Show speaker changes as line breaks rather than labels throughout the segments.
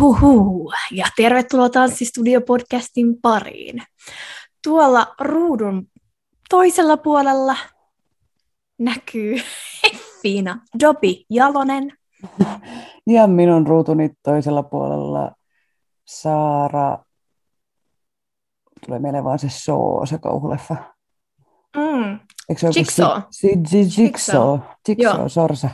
Uhuhuhuhu. Ja tervetuloa Tanssistudio-podcastin pariin. Tuolla ruudun toisella puolella näkyy Effiina Dobi Jalonen.
Ja minun ruutuni toisella puolella Saara, tulee mieleen vaan se Show, se kauhuleffa.
Mm.
Eikö se
Jigsaw.
Si- si- Jigsaw, Jigsaw,
Joo.
Sorsa.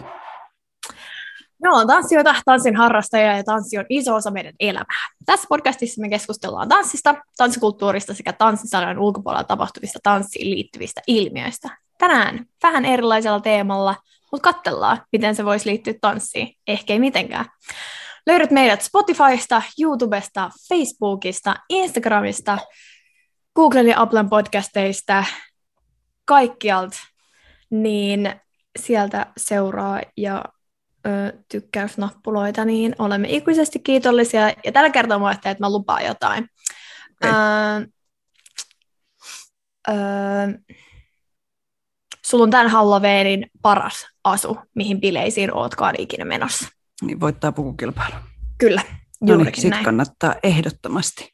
Me ollaan tanssijoita, tanssin harrastajia ja tanssi on iso osa meidän elämää. Tässä podcastissa me keskustellaan tanssista, tanssikulttuurista sekä tanssisarjan ulkopuolella tapahtuvista tanssiin liittyvistä ilmiöistä. Tänään vähän erilaisella teemalla, mutta katsellaan, miten se voisi liittyä tanssiin. Ehkä ei mitenkään. Löydät meidät Spotifysta, YouTubesta, Facebookista, Instagramista, Googlen ja Applen podcasteista, kaikkialta, niin sieltä seuraa ja ö, tykkäysnappuloita, niin olemme ikuisesti kiitollisia. Ja tällä kertaa mä että mä lupaan jotain.
Okei.
Öö, öö, sulla on tämän Halloweenin paras asu, mihin bileisiin ootkaan ikinä menossa.
Niin voittaa pukukilpailu.
Kyllä,
No niin, sit
näin.
kannattaa ehdottomasti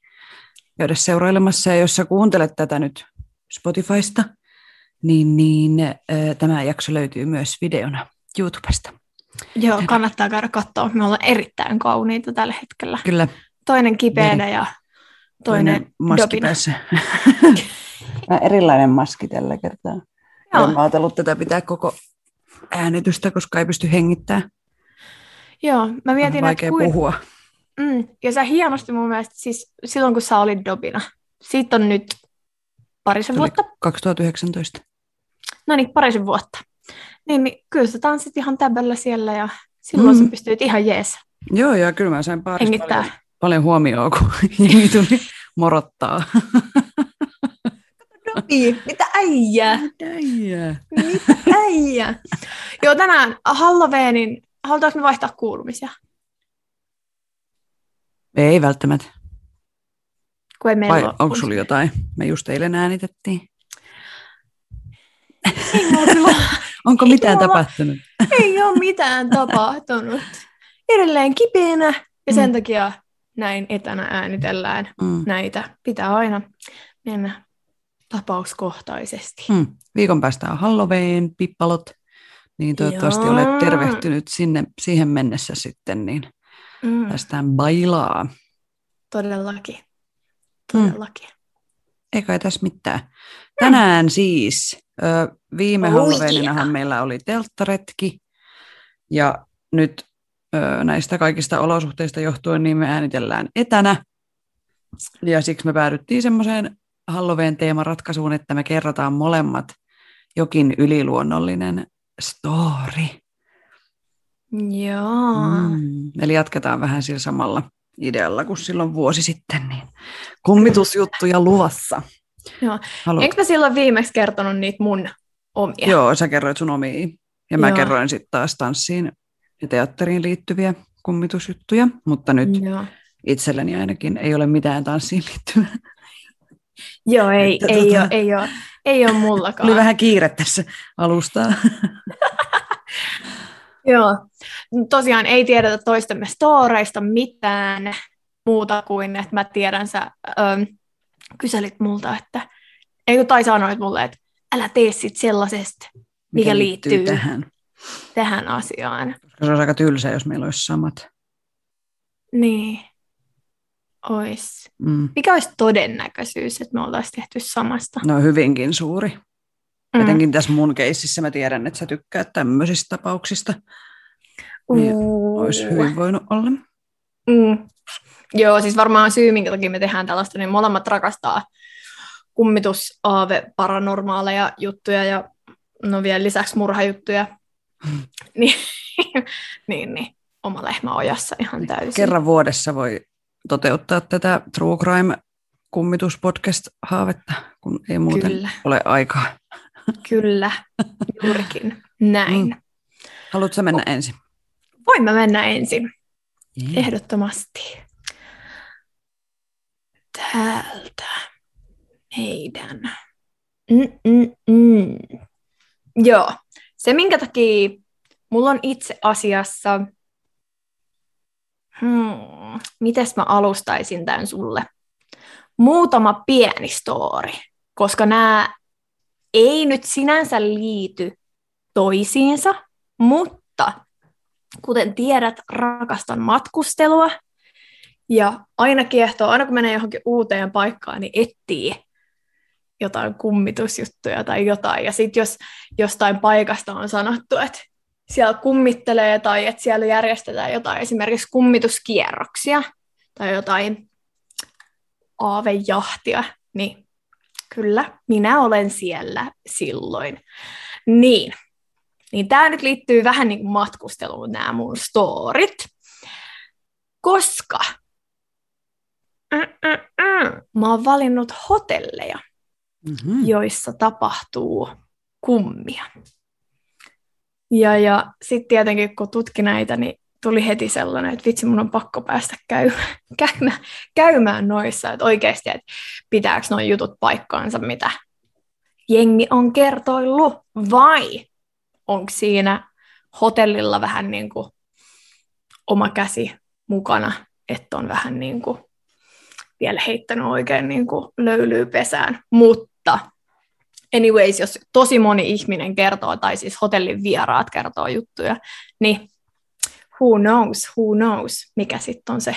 käydä seurailemassa. Ja jos sä kuuntelet tätä nyt Spotifysta, niin, niin äh, tämä jakso löytyy myös videona YouTubesta.
Joo, kannattaa käydä katsoa. Me ollaan erittäin kauniita tällä hetkellä.
Kyllä,
Toinen kipeänä ja toinen,
maski
dopina.
päässä. Erilainen maski tällä kertaa.
Joo.
Olen ajatellut tätä pitää koko äänitystä, koska ei pysty hengittämään.
Joo, mä
On
mietin, että
vaikea
kuin,
puhua.
Mm, ja sä hienosti mun mielestä, siis silloin kun sä olit Dobina, siitä on nyt parisen
Se oli
vuotta,
2019.
no niin, parisen vuotta. Niin, niin kyllä sä tanssit ihan täbällä siellä ja silloin mm. Sä pystyit ihan jees
Joo, joo, kyllä mä sain parissa
hengittää.
paljon, paljon huomioon, kun jengi tuli morottaa.
Dobi, mitä äijää?
Äijä.
Mitä äijää? Joo, tänään Halloweenin, halutaanko me vaihtaa kuulumisia?
Ei välttämättä.
Kun ei meillä
Vai
ole
onko sulla jotain? Me just eilen äänitettiin.
Ei mulla
Onko
Ei
mitään
mulla-
tapahtunut?
ei ole mitään tapahtunut. Edelleen kipeänä ja sen
Mm.
takia näin etänä äänitellään
Mm.
näitä. Pitää aina mennä tapauskohtaisesti.
Mm. Viikon päästä on Halloween, pippalot. Niin toivottavasti
Joo.
olet tervehtynyt sinne, siihen mennessä sitten, niin
Mm,
päästään bailaa.
todellakin.
Mm.
Todellakin.
Ei kai tässä mitään. Tänään siis, ö, viime
Oh
Halloweeninahan
yeah.
meillä oli telttaretki, ja nyt ö, näistä kaikista olosuhteista johtuen niin me äänitellään etänä. Ja siksi me päädyttiin semmoiseen Halloween-teemaratkaisuun, että me kerrotaan molemmat jokin yliluonnollinen story.
Joo.
Mm. Eli jatketaan vähän sillä samalla idealla kuin silloin vuosi sitten, niin kummitusjuttuja luvassa.
Joo.
Halu-
Enkö mä silloin viimeksi kertonut niitä mun omia?
Joo, sä kerroit sun omiin. Ja mä
Joo.
kerroin sitten taas tanssiin ja teatteriin liittyviä kummitusjuttuja, mutta nyt
Joo.
itselleni ainakin ei ole mitään tanssiin liittyvää.
Joo, ei,
Että
ei,
tota-
ole, ei, ole, ei ole mullakaan.
Oli vähän kiire tässä alustaa.
Joo. Tosiaan ei tiedetä toistemme storeista mitään muuta kuin, että mä tiedän, sä ähm, kyselit multa, että eikö tai sanoit mulle, että älä tee sit sellaisesta, mikä liittyy
tähän.
tähän asiaan.
Koska se olisi aika tylsä, jos meillä olisi samat.
Niin, ois.
Mm.
Mikä olisi todennäköisyys, että me oltaisiin tehty samasta?
No hyvinkin suuri.
Mm.
Etenkin tässä mun keississä mä tiedän, että sä tykkäät tämmöisistä tapauksista. Niin. Olisi hyvin voinut olla.
Mm. Joo, siis varmaan syy, minkä takia me tehdään tällaista, niin molemmat rakastaa kummitus, aave, paranormaaleja juttuja ja no vielä lisäksi murhajuttuja. Niin, niin, niin, oma lehmä ojassa ihan täysin.
Kerran vuodessa voi toteuttaa tätä True Crime kummituspodcast-haavetta, kun ei muuten
Kyllä,
ole aikaa.
kyllä, juurikin näin.
Mm. Haluatko mennä ensin?
Voin mä mennä ensin,
Mm.
ehdottomasti. Täältä meidän. Mm-mm-mm. Joo, se minkä takia mulla on itse asiassa hmm, mites mä alustaisin tämän sulle? Muutama pieni story, koska nämä ei nyt sinänsä liity toisiinsa, mutta kuten tiedät, rakastan matkustelua ja aina kiehtoo, aina kun menee johonkin uuteen paikkaan, niin etsii jotain kummitusjuttuja tai jotain. Ja sitten jos jostain paikasta on sanottu, että siellä kummittelee tai että siellä järjestetään jotain esimerkiksi kummituskierroksia tai jotain aavejahtia, niin kyllä, minä olen siellä silloin. Niin, niin tämä nyt liittyy vähän niin kuin matkusteluun nämä mun storit, koska Mm-mm-mm. mä oon valinnut hotelleja, mm-hmm. joissa tapahtuu kummia. Ja, ja sitten tietenkin kun tutki näitä, niin tuli heti sellainen, että vitsi, mun on pakko päästä käymään, käymään, käymään noissa, että oikeasti, että pitääkö noin jutut paikkaansa, mitä jengi on kertoillut, vai onko siinä hotellilla vähän niin kuin oma käsi mukana, että on vähän niin kuin vielä heittänyt oikein niin kuin löylyy pesään, mutta anyways, jos tosi moni ihminen kertoo, tai siis hotellin vieraat kertoo juttuja, niin who knows, who knows, mikä sitten on se,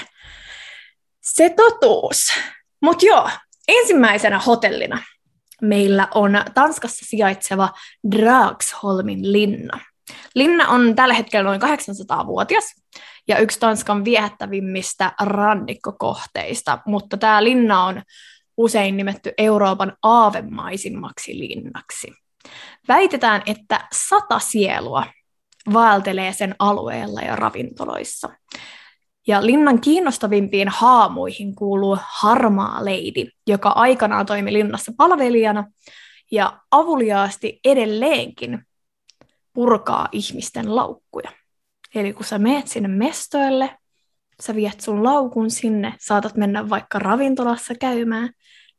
se totuus. Mutta joo, ensimmäisenä hotellina meillä on Tanskassa sijaitseva Dragsholmin linna. Linna on tällä hetkellä noin 800-vuotias ja yksi Tanskan viehättävimmistä rannikkokohteista, mutta tämä linna on usein nimetty Euroopan aavemaisimmaksi linnaksi. Väitetään, että sata sielua vaeltelee sen alueella ja ravintoloissa. Ja linnan kiinnostavimpiin haamuihin kuuluu harmaa leidi, joka aikanaan toimi linnassa palvelijana ja avuliaasti edelleenkin purkaa ihmisten laukkuja. Eli kun sä meet sinne mestoille, sä viet sun laukun sinne, saatat mennä vaikka ravintolassa käymään,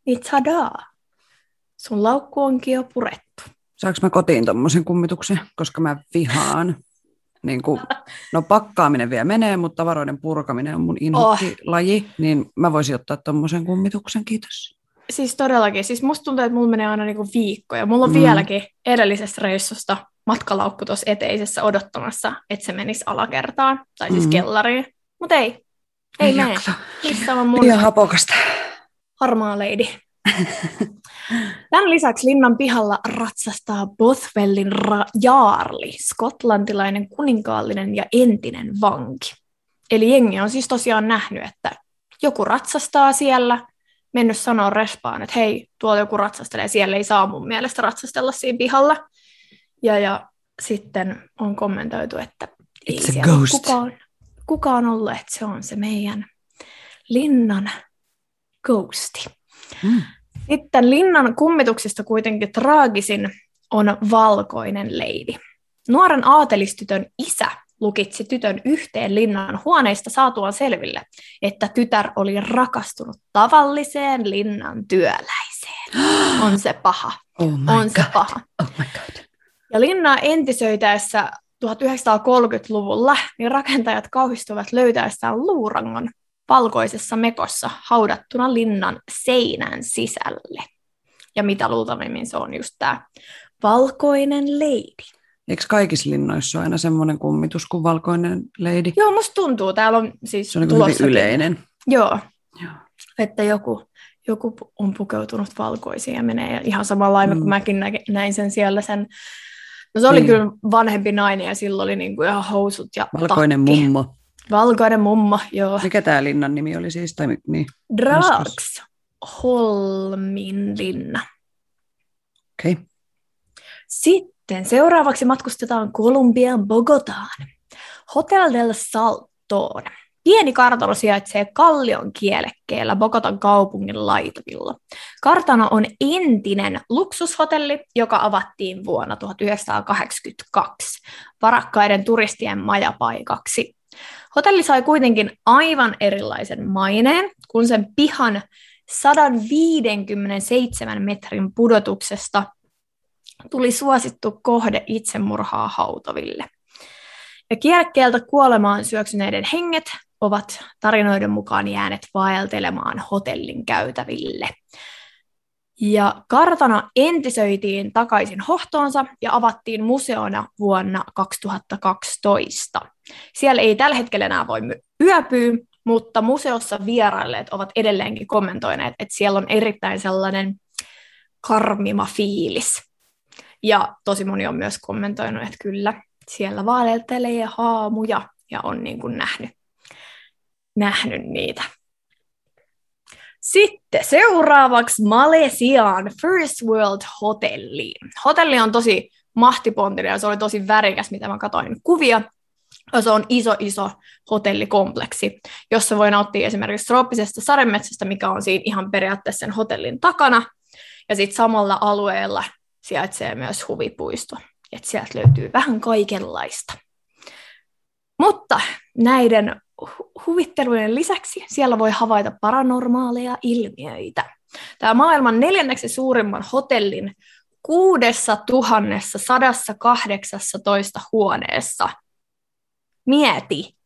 niin tadaa, sun laukku onkin jo purettu.
Saanko mä kotiin tuommoisen kummituksen, koska mä vihaan. Niin kuin, no pakkaaminen vielä menee, mutta tavaroiden purkaminen on mun inhokkilaji, oh. niin mä voisin ottaa tuommoisen kummituksen, kiitos.
Siis todellakin, siis musta tuntuu, että mulla menee aina niinku viikkoja. Mulla on mm. vieläkin edellisestä reissusta matkalaukku tuossa eteisessä odottamassa, että se menisi alakertaan, tai siis mm. kellariin. Mutta ei, ei, ei mene. Missä on mun
Liian hapokasta.
harmaa leidi. Tämän lisäksi linnan pihalla ratsastaa Bothwellin ra- jaarli, skotlantilainen kuninkaallinen ja entinen vanki. Eli jengi on siis tosiaan nähnyt, että joku ratsastaa siellä, mennyt sanoa respaan, että hei, tuolla joku ratsastelee, siellä ei saa mun mielestä ratsastella siinä pihalla. Ja, ja sitten on kommentoitu, että ei
It's siellä ghost.
kukaan, kukaan ollut, että se on se meidän linnan ghosti. Mm. Sitten linnan kummituksista kuitenkin traagisin on valkoinen leidi. Nuoren aatelistytön isä lukitsi tytön yhteen linnan huoneista saatuaan selville, että tytär oli rakastunut tavalliseen linnan työläiseen. On se paha.
Oh
on
God.
se paha.
Oh my God.
Ja linnaa entisöitäessä 1930-luvulla niin rakentajat kauhistuvat löytäessään luurangon valkoisessa mekossa haudattuna linnan seinän sisälle. Ja mitä luultavimmin se on just tämä valkoinen leidi.
Eikö kaikissa linnoissa ole aina semmoinen kummitus kuin valkoinen leidi?
Joo, musta tuntuu. Täällä on siis
Se on niin hyvin yleinen.
Joo,
Joo.
että joku, joku on pukeutunut valkoisiin ja menee ihan samalla lailla, mm. kun mäkin nä- näin sen siellä sen No se oli
Niin.
kyllä vanhempi nainen ja sillä oli niinku ihan housut ja
Valkoinen
takki.
mummo.
Valkoinen mummo, joo.
Mikä tämä linnan nimi oli siis? Tai, niin.
Drags Holmin linna.
Okei. Okay.
Sitten seuraavaksi matkustetaan Kolumbian Bogotaan. Hotel del Salton. Pieni kartano sijaitsee Kallion kielekkeellä Bogotan kaupungin laitavilla. Kartano on entinen luksushotelli, joka avattiin vuonna 1982 varakkaiden turistien majapaikaksi. Hotelli sai kuitenkin aivan erilaisen maineen, kun sen pihan 157 metrin pudotuksesta tuli suosittu kohde itsemurhaa hautaville. Ja kielekkeeltä kuolemaan syöksyneiden henget ovat tarinoiden mukaan jääneet vaeltelemaan hotellin käytäville. Ja kartano entisöitiin takaisin hohtoonsa ja avattiin museona vuonna 2012. Siellä ei tällä hetkellä enää voi yöpyä, mutta museossa vierailleet ovat edelleenkin kommentoineet, että siellä on erittäin sellainen karmima fiilis. Ja tosi moni on myös kommentoinut, että kyllä, siellä vaeltelee haamuja ja on niin kuin nähnyt, nähnyt niitä. Sitten seuraavaksi Malesiaan First World Hotelliin. Hotelli on tosi mahtipontinen ja se oli tosi värikäs, mitä mä katsoin kuvia. Se on iso, iso hotellikompleksi, jossa voi nauttia esimerkiksi trooppisesta sademetsästä, mikä on siinä ihan periaatteessa sen hotellin takana. Ja sitten samalla alueella sijaitsee myös huvipuisto, että sieltä löytyy vähän kaikenlaista. Mutta näiden huvittelujen lisäksi siellä voi havaita paranormaaleja ilmiöitä. Tämä maailman neljänneksi suurimman hotellin 6118 huoneessa. Mieti.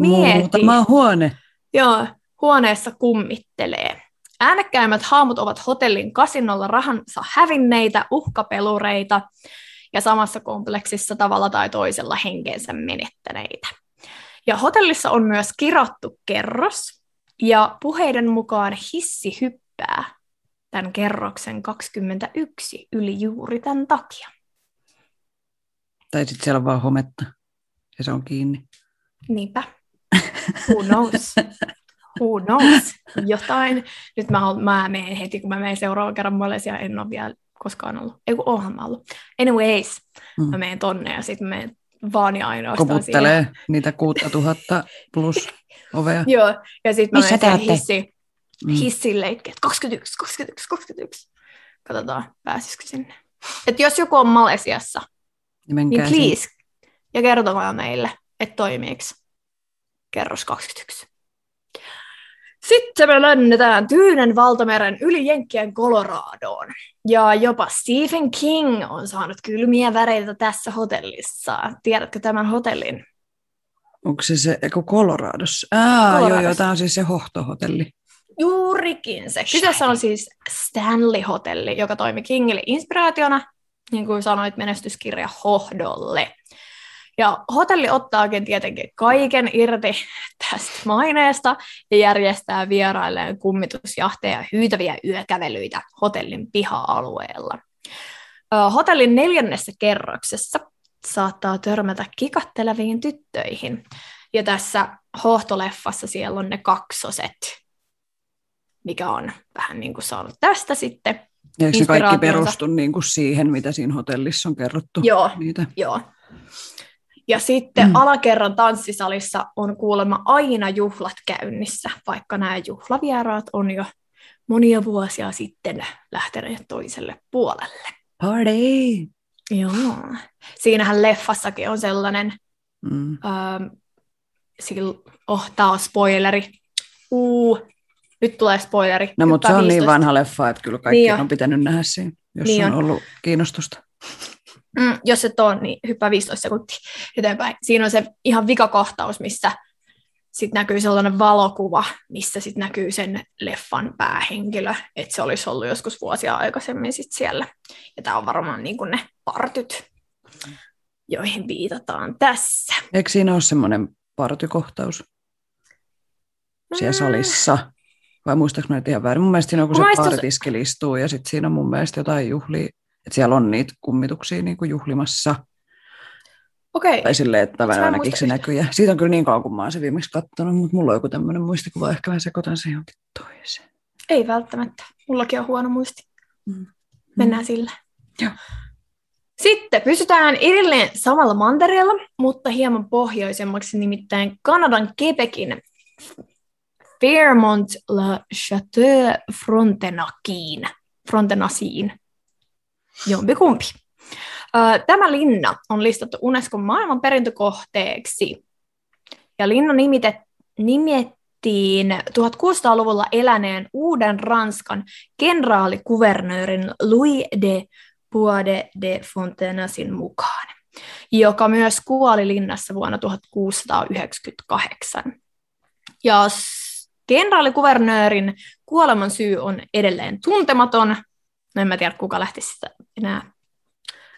Mieti. Muutama huone.
Joo, huoneessa kummittelee. Äänekkäimmät haamut ovat hotellin kasinolla rahansa hävinneitä uhkapelureita ja samassa kompleksissa tavalla tai toisella henkeensä menettäneitä. Ja hotellissa on myös kirottu kerros, ja puheiden mukaan hissi hyppää tämän kerroksen 21 yli juuri tämän takia.
Tai sitten siellä on vaan hometta, ja se on kiinni.
Niinpä. Who knows? Who knows? Jotain. Nyt mä, mä menen heti, kun mä menen seuraavan kerran Malesia, en ole vielä koskaan ollut. Ei kun oonhan mä ollut. Anyways, mm. mä menen tonne ja sitten menen vaan ja ainoastaan
Koputtelee siihen. niitä kuutta tuhatta plus ovea.
Joo, ja sitten mä menen hissi, mm. hissin leikki, että 21, 21, 21. Katsotaan, pääsisikö sinne. Että jos joku on Malesiassa, niin, niin please, ja kertokaa meille, että toimiiko kerros 21. Sitten me lennetään Tyynen valtameren yli Jenkkien Coloradoon. Ja jopa Stephen King on saanut kylmiä väreitä tässä hotellissa. Tiedätkö tämän hotellin?
Onko se se, eikö Coloradossa? Ah, joo, joo, tämä on siis se hohtohotelli.
Juurikin se. Kyseessä on siis Stanley-hotelli, joka toimi Kingille inspiraationa, niin kuin sanoit, menestyskirja Hohdolle. Ja hotelli ottaakin tietenkin kaiken irti tästä maineesta ja järjestää vierailleen kummitusjahteja ja hyytäviä yökävelyitä hotellin piha-alueella. Hotellin neljännessä kerroksessa saattaa törmätä kikatteleviin tyttöihin. Ja tässä hohtoleffassa siellä on ne kaksoset, mikä on vähän niin kuin saanut tästä sitten
Eikö se kaikki perustu niin kuin siihen, mitä siinä hotellissa on kerrottu?
Joo, niitä? joo. Ja sitten mm. alakerran tanssisalissa on kuulemma aina juhlat käynnissä, vaikka nämä juhlavieraat on jo monia vuosia sitten lähteneet toiselle puolelle.
Party!
Joo. Siinähän leffassakin on sellainen, mm. ähm, sil, oh, tämä on spoileri. Uu, nyt tulee spoileri.
No, mutta se on 15. niin vanha leffa, että kyllä kaikki niin on. on pitänyt nähdä siinä, jos niin on, on ollut kiinnostusta.
Mm, jos et ole, niin hyppää 15 sekuntia eteenpäin. Siinä on se ihan vikakohtaus, missä sitten näkyy sellainen valokuva, missä sitten näkyy sen leffan päähenkilö, että se olisi ollut joskus vuosia aikaisemmin sit siellä. Ja tämä on varmaan niin kuin ne partyt, joihin viitataan tässä.
Eikö siinä ole semmoinen partykohtaus siellä mm. salissa? Vai muistaaks mä nyt ihan väärin? Mun mielestä siinä on, kun se partiskeli istuu ja sitten siinä on mun mielestä jotain juhlia että siellä on niitä kummituksia niin kuin juhlimassa.
Okei.
Tai silleen, että vähän ainakin se näkyy. Ja siitä on kyllä niin kauan, kun mä oon se viimeksi katsonut, mutta mulla on joku tämmöinen muistikuva, ehkä mä sekoitan se johonkin toiseen.
Ei välttämättä. Mullakin on huono muisti. Mm. Mennään mm. sillä.
Joo.
Sitten pysytään edelleen samalla mantereella, mutta hieman pohjoisemmaksi, nimittäin Kanadan Quebecin Fairmont la Chateau Frontenaciin. Frontenasiin jompikumpi. Tämä linna on listattu Unescon maailmanperintökohteeksi. Ja linna nimitet, nimettiin 1600-luvulla eläneen uuden Ranskan kenraalikuvernöörin Louis de Puade de Fontenasin mukaan. joka myös kuoli linnassa vuonna 1698. Ja kenraalikuvernöörin kuoleman syy on edelleen tuntematon. No en mä tiedä, kuka lähti sitä enää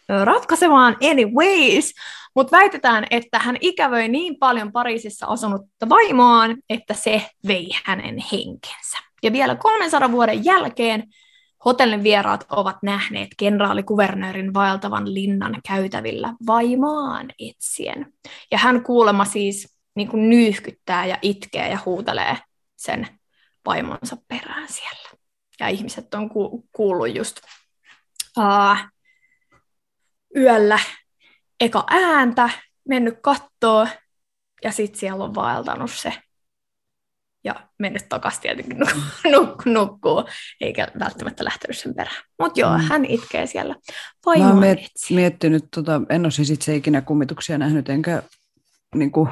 ratkaisemaan anyways, mutta väitetään, että hän ikävöi niin paljon Pariisissa asunutta vaimoaan, että se vei hänen henkensä. Ja vielä 300 vuoden jälkeen hotellin vieraat ovat nähneet kenraalikuvernöörin vaeltavan linnan käytävillä vaimaan etsien. Ja hän kuulemma siis niin kuin nyyhkyttää ja itkee ja huutelee sen vaimonsa perään siellä. Ja ihmiset on ku- kuullut just uh, yöllä eka ääntä, mennyt kattoo ja sitten siellä on vaeltanut se ja mennyt takaisin tietenkin nuk- nuk- nukkuu, eikä välttämättä lähtenyt sen perään. Mutta joo, mm. hän itkee siellä
Mä oon miet- miettinyt, tota, en ole siis itse ikinä kummituksia nähnyt, enkä niin kuin,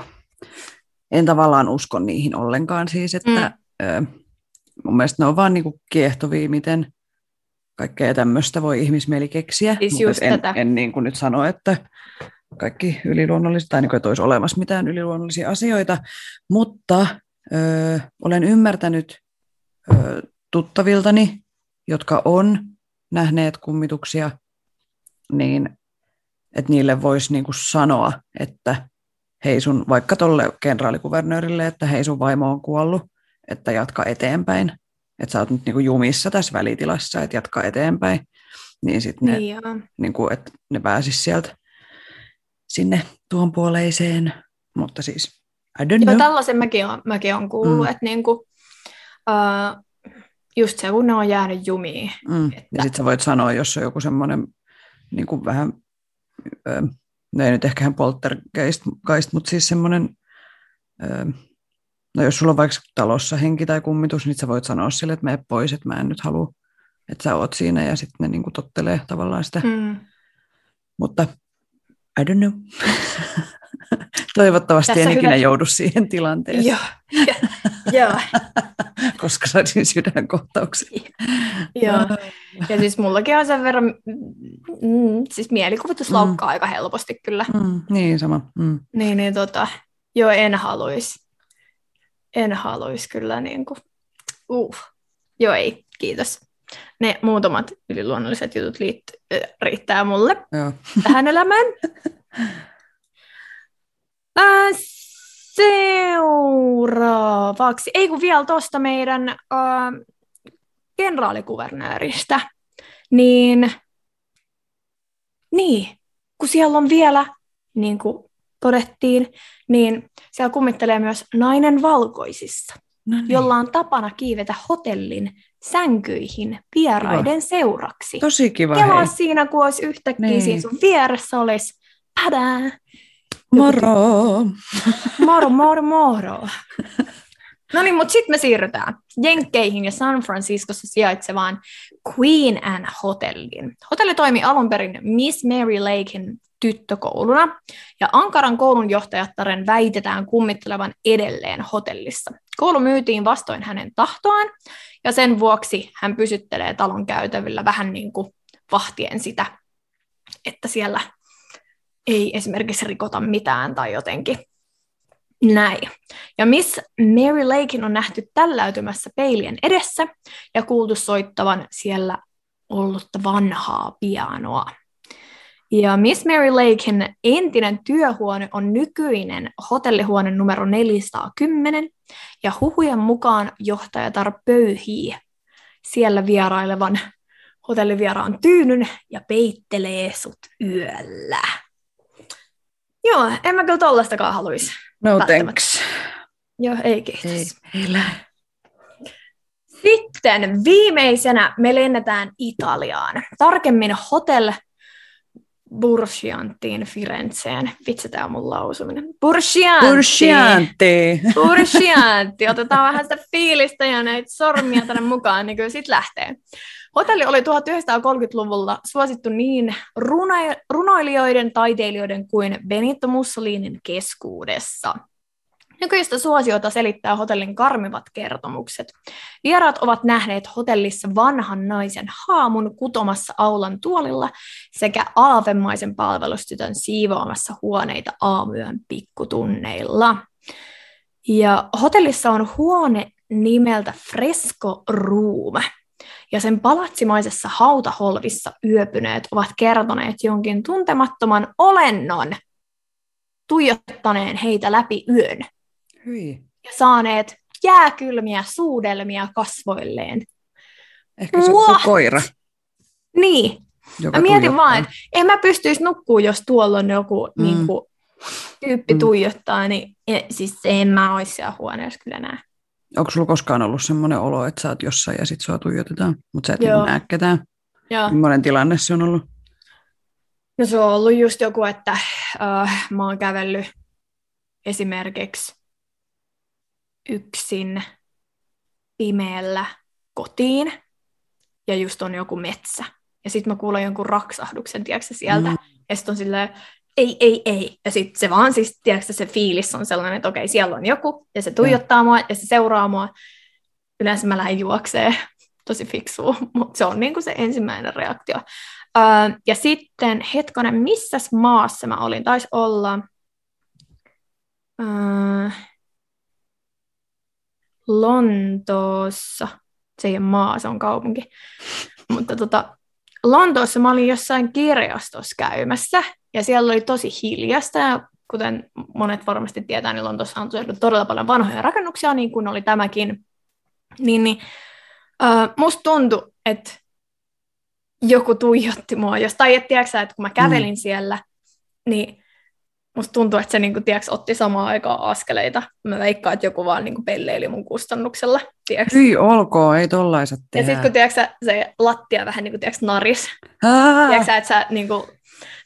en tavallaan usko niihin ollenkaan siis, että mm. ö, mun mielestä ne on vaan niin kuin kiehtovia, miten kaikkea tämmöistä voi ihmismieli keksiä.
Siis just
en,
tätä.
en niin kuin nyt sano, että kaikki yliluonnolliset, tai niin kuin, että olisi olemassa mitään yliluonnollisia asioita, mutta ö, olen ymmärtänyt ö, tuttaviltani, jotka on nähneet kummituksia, niin että niille voisi niin kuin sanoa, että hei sun, vaikka tuolle kenraalikuvernöörille, että hei sun vaimo on kuollut, että jatka eteenpäin. Että sä oot nyt niin kuin jumissa tässä välitilassa, että jatka eteenpäin. Niin sitten ne,
Niin
niin että ne pääsis sieltä sinne tuon puoleiseen. Mutta siis, I don't
Joo,
know.
tällaisen mäkin olen, mäkin olen kuullut,
Mm.
että niinku, uh, just se, kun ne on jäänyt jumiin.
Mm.
Että-
Ja sitten sä voit sanoa, jos on joku semmoinen niin kuin vähän, ö, no ei nyt ehkä poltergeist, geist, mutta siis semmoinen, no jos sulla on vaikka talossa henki tai kummitus, niin sä voit sanoa sille, että mene pois, että mä en nyt halua, että sä oot siinä ja sitten ne niin kuin tottelee tavallaan sitä.
Mm.
Mutta I don't know. Toivottavasti
Tässä
en ikinä
hyvä-
joudu siihen tilanteeseen,
Joo, joo,
koska saisin sydänkohtauksen.
joo. Ja siis mullakin on sen verran, mm, siis mielikuvitus
Mm.
laukkaa aika helposti kyllä.
Mm, niin sama. Mm.
Niin, niin tota, joo, en haluaisi. En haluaisi kyllä niin kuin, uh. Joo, ei, kiitos. Ne muutamat yliluonnolliset jutut liitty, äh, riittää mulle
Joo.
tähän elämään. Äh, seuraavaksi, ei kun vielä tuosta meidän äh, kenraalikuvernööristä, niin, niin, kun siellä on vielä, niin kuin todettiin, niin siellä kummittelee myös nainen valkoisissa,
No niin.
jolla on tapana kiivetä hotellin sänkyihin vieraiden seuraksi.
Tosi kiva.
Kelaa
hei.
siinä, kun olisi yhtäkkiä
Niin.
siinä sun vieressä olisi padää,
Moro!
moro, moro, moro. No niin, mutta sitten me siirrytään Jenkkeihin ja San Franciscossa sijaitsevaan Queen Anne Hotelliin. Hotelli toimi alun perin Miss Mary Lakein tyttökouluna, ja Ankaran koulunjohtajattaren väitetään kummittelevan edelleen hotellissa. Koulu myytiin vastoin hänen tahtoaan, ja sen vuoksi hän pysyttelee talon käytävillä vähän niin kuin vahtien sitä, että siellä ei esimerkiksi rikota mitään tai jotenkin näin. Ja Miss Mary Lakein on nähty tälläytymässä peilien edessä ja kuultu soittavan siellä ollutta vanhaa pianoa. Ja Miss Mary Lakein entinen työhuone on nykyinen hotellihuone numero 410, ja huhujen mukaan johtajatar pöyhii siellä vierailevan hotellivieraan tyynyn ja peittelee sut yöllä. Joo, en mä kyllä tollastakaan haluaisi.
No thanks.
Joo, ei kiitos.
Ei, ei lähe.
Sitten viimeisenä me lennetään Italiaan. Tarkemmin Hotel Burscianttiin Firenzeen. Vitsi, tää on mun lausuminen. Burscianti.
Burscianti.
Burscianti. Otetaan vähän sitä fiilistä ja näitä sormia tänne mukaan, niin kyllä sit lähtee. Hotelli oli 1930-luvulla suosittu niin runo- runoilijoiden, taiteilijoiden kuin Benito Mussolinin keskuudessa. Nykyistä suosiota selittää hotellin karmivat kertomukset. Vieraat ovat nähneet hotellissa vanhan naisen haamun kutomassa aulan tuolilla sekä aavemaisen palvelustytön siivoamassa huoneita aamuyön pikkutunneilla. Ja hotellissa on huone nimeltä Fresco Room. Ja sen palatsimaisessa hautaholvissa yöpyneet ovat kertoneet jonkin tuntemattoman olennon tuijottaneen heitä läpi yön.
Hyi.
Ja saaneet jääkylmiä suudelmia kasvoilleen.
Ehkä se on koira.
Niin,
Joka
mä mietin
tuijottaa.
vaan, että en mä pystyisi nukkuu, jos tuolla on joku
Mm.
niin kuin, tyyppi
Mm.
tuijottaa, niin e, siis en mä olisi siellä huoneessa kyllä näe.
Onko sulla koskaan ollut semmoinen olo, että sä oot jossain ja sit sua tuijotetaan, mutta sä et niinku
Joo.
näe ketään?
Joo.
Millainen tilanne se on ollut?
No se on ollut just joku, että äh, mä oon kävellyt esimerkiksi yksin pimeällä kotiin ja just on joku metsä. Ja sitten mä kuulen jonkun raksahduksen, tiedätkö sieltä.
Mm.
Ja sitten on silleen, ei, ei, ei. Ja sitten se vaan siis, tiedätkö, se fiilis on sellainen, että okei, siellä on joku, ja se tuijottaa mua, ja se seuraa mua. Yleensä mä lähden juokseen, tosi fiksua, mutta se on niin kuin se ensimmäinen reaktio. Öö, ja sitten, hetkonen, missäs maassa mä olin? Taisi olla öö, Lontoossa. Se ei ole maa, se on kaupunki. Mutta tota, Lontoossa mä olin jossain kirjastossa käymässä, ja siellä oli tosi hiljasta, ja kuten monet varmasti tietää, niin Lontoossa on todella paljon vanhoja rakennuksia, niin kuin oli tämäkin. Niin, niin äh, musta tuntui, että joku tuijotti mua, jos, tai et, tiedätkö, että kun mä kävelin mm. siellä, niin musta tuntuu, että se niin kuin, tiedätkö, otti samaan aikaan askeleita. Mä veikkaan, että joku vaan niin kuin, pelleili mun kustannuksella. Tiedätkö?
Hyi olkoon, ei tollaiset
Ja
tehdä.
sitten kun tiedätkö, sä, se lattia vähän niin kuin, tiedätkö, naris, sä, että sä niin kuin,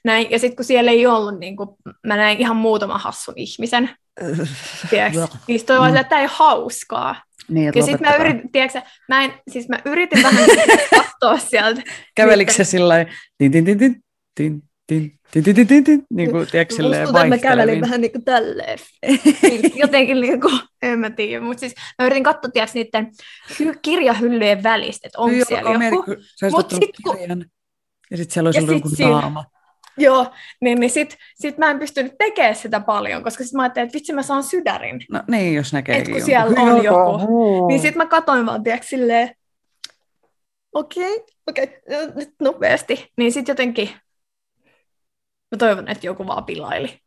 näin, ja sitten kun siellä ei ollut, niin kuin, mä näin ihan muutaman hassun ihmisen, tiedätkö, niin toi
Mm.
että tämä ei ole hauskaa.
Niin,
Ja sitten mä yritin, tiedätkö, mä, en, siis mä yritin vähän katsoa sieltä.
Kävelikö se sillä lailla, tin, tin, tin, tin, tin, tin, tin, tin, tin, tin, tin, niin kuin, tiedätkö,
Musta
silleen
että mä kävelin
vaihtelevin.
vähän niin kuin tälleen. Jotenkin niin kuin, en mä tiedä, mutta siis mä yritin katsoa, tiedätkö, niiden hy- kirjahyllyjen välistä, että onko siellä joku.
Meri, kun sä
Mut
ottanut
sit kun-
kirjan. Ja sitten siellä olisi
Ja
ollut joku naama.
Joo, niin, niin sit, sit mä en pystynyt tekemään sitä paljon, koska sit mä ajattelin, että vitsi mä saan sydärin.
No niin, jos näkee
Et kun siellä on joku, Niin sit mä katoin vaan, tiedätkö, silleen, okei, okay, okei, okay, nyt nopeasti. Niin sit jotenkin, mä toivon, että joku vaan pilaili.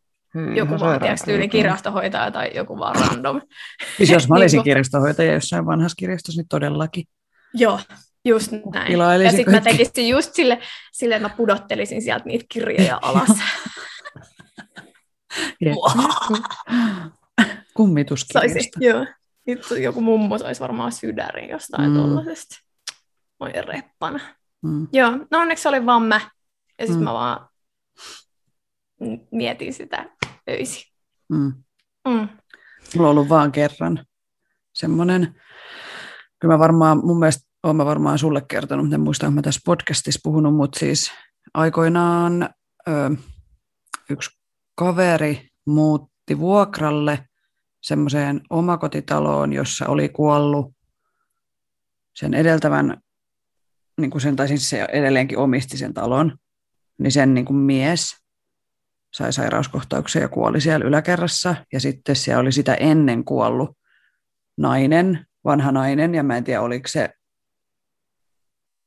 Joku vaan, tiedätkö, tyyli kirjastohoitaja tai joku vaan random.
Siis jos mä olisin
Niinku-
kirjastonhoitaja jossain vanhassa kirjastossa, niin todellakin.
Joo, just näin.
Pilailisin
Ja sitten mä tekisin just sille, sille, että mä pudottelisin sieltä niitä kirjoja alas. Saisi,
Kummituskirjasta.
joo. Nyt joku mummo saisi varmaan sydärin jostain
Mm.
mm. tollasesta. Oi reppana.
Mm.
Joo, no onneksi oli vaan mä. Ja sitten
mm.
mä vaan mietin sitä öisin.
Mm.
Mm.
Mulla on ollut vaan kerran semmoinen, kyllä mä varmaan, mun mielestä olen mä varmaan sulle kertonut, mutta en muista, onko mä tässä podcastissa puhunut, mutta siis aikoinaan ö, yksi kaveri muutti vuokralle semmoiseen omakotitaloon, jossa oli kuollut sen edeltävän, niin kuin sen, tai siis se edelleenkin omisti sen talon, niin sen niin kuin mies sai sairauskohtauksen ja kuoli siellä yläkerrassa. Ja sitten siellä oli sitä ennen kuollut nainen, vanha nainen, ja mä en tiedä, oliko se,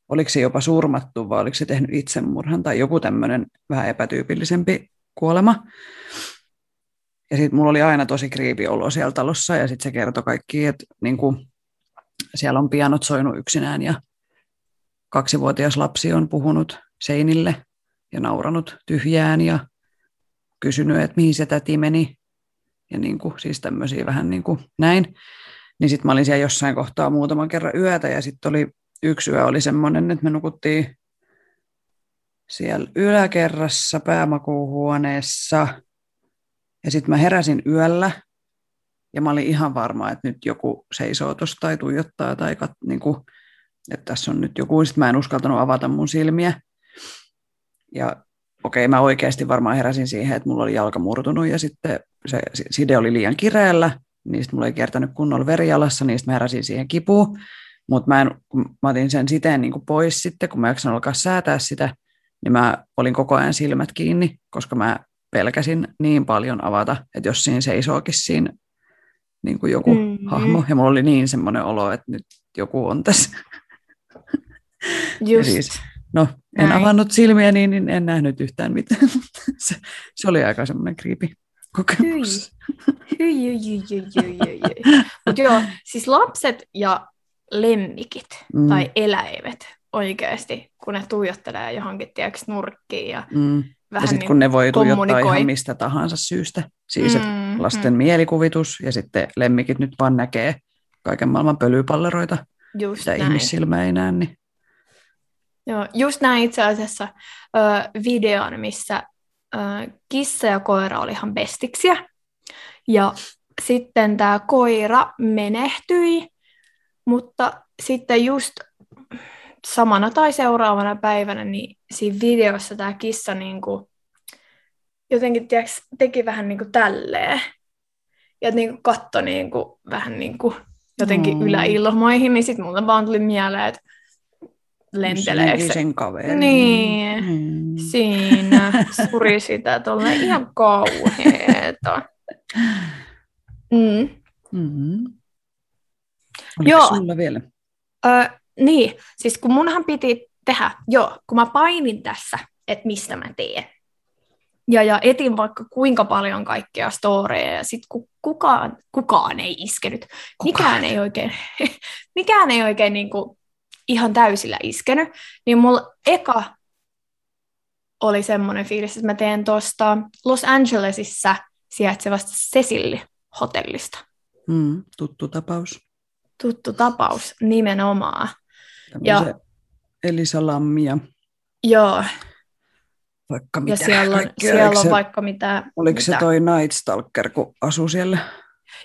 oliko se jopa surmattu vai oliko se tehnyt itsemurhan tai joku tämmöinen vähän epätyypillisempi kuolema. Ja sitten mulla oli aina tosi kriipi olo siellä talossa, ja sitten se kertoi kaikki, että niin kuin, siellä on pianot soinut yksinään, ja kaksivuotias lapsi on puhunut seinille ja nauranut tyhjään, ja kysynyt, että mihin se täti meni, ja niin kuin, siis tämmöisiä vähän niin kuin näin. Niin sitten mä olin siellä jossain kohtaa muutaman kerran yötä, ja sitten oli yksi yö oli semmoinen, että me nukuttiin siellä yläkerrassa päämakuuhuoneessa, ja sitten mä heräsin yöllä, ja mä olin ihan varma, että nyt joku seisoo tuossa tai tuijottaa, tai kat, niin kuin, että tässä on nyt joku. Sitten mä en uskaltanut avata mun silmiä. Ja okei, mä oikeasti varmaan heräsin siihen, että mulla oli jalka murtunut ja sitten se side oli liian kireällä niistä mulla ei kiertänyt kunnolla verijalassa, niistä mä heräsin siihen kipuun. Mutta mä, en, mä otin sen siteen niin kuin pois sitten, kun mä jaksan alkaa säätää sitä, niin mä olin koko ajan silmät kiinni, koska mä pelkäsin niin paljon avata, että jos siinä seisookin siinä niin kuin joku mm-hmm. hahmo, ja mulla oli niin semmoinen olo, että nyt joku on tässä.
Just.
Siis, no, en Näin. avannut silmiä, niin, niin en nähnyt yhtään mitään. se, se oli aika semmoinen kriipi kokemus.
Hyi, hyi, hyi, hyi, hyi, hyi. Mutta joo, siis lapset ja lemmikit mm. tai eläimet oikeasti, kun ne tuijottelee johonkin tiedätkö, nurkkiin ja mm. vähän
ja sitten
niin
kun ne voi tuijottaa ihan mistä tahansa syystä. Siis mm, lasten mm. mielikuvitus ja sitten lemmikit nyt vaan näkee kaiken maailman pölypalleroita,
Just
mitä
näin.
ihmissilmä ei näe. Niin...
Joo, just näin itse asiassa ö, videon, missä ö, kissa ja koira oli ihan bestiksiä. Ja sitten tämä koira menehtyi, mutta sitten just samana tai seuraavana päivänä, niin siinä videossa tämä kissa niin kuin, jotenkin tiiäks, teki vähän niin kuin tälleen. Ja niin kuin katsoi niin kuin, vähän niin kuin jotenkin mm. yläilmoihin, niin sitten mulle vaan tuli mieleen, että lenteleekö
sen kaveri.
Niin, mm. siinä suri sitä tuolla ihan kauheeta. Mm.
Mm-hmm. Oliko
Joo.
sulla vielä?
Ö, niin, siis kun munhan piti tehdä, joo, kun mä painin tässä, että mistä mä teen. Ja, ja etin vaikka kuinka paljon kaikkea storeja, ja sitten ku, kukaan, kukaan ei iskenyt. Mikään ei oikein, mikään ei oikein niin kuin ihan täysillä iskenyt. Niin mulla eka oli semmoinen fiilis, että mä teen tuosta Los Angelesissa sijaitsevasta Cecil-hotellista.
Mm, tuttu tapaus.
Tuttu tapaus nimenomaan.
Ja, Elisa Lammia.
Joo.
Vaikka mitä.
Ja siellä on,
kaikkea.
siellä on
se,
vaikka mitä.
Oliko
mitä.
se toi Night Stalker, kun asuu siellä?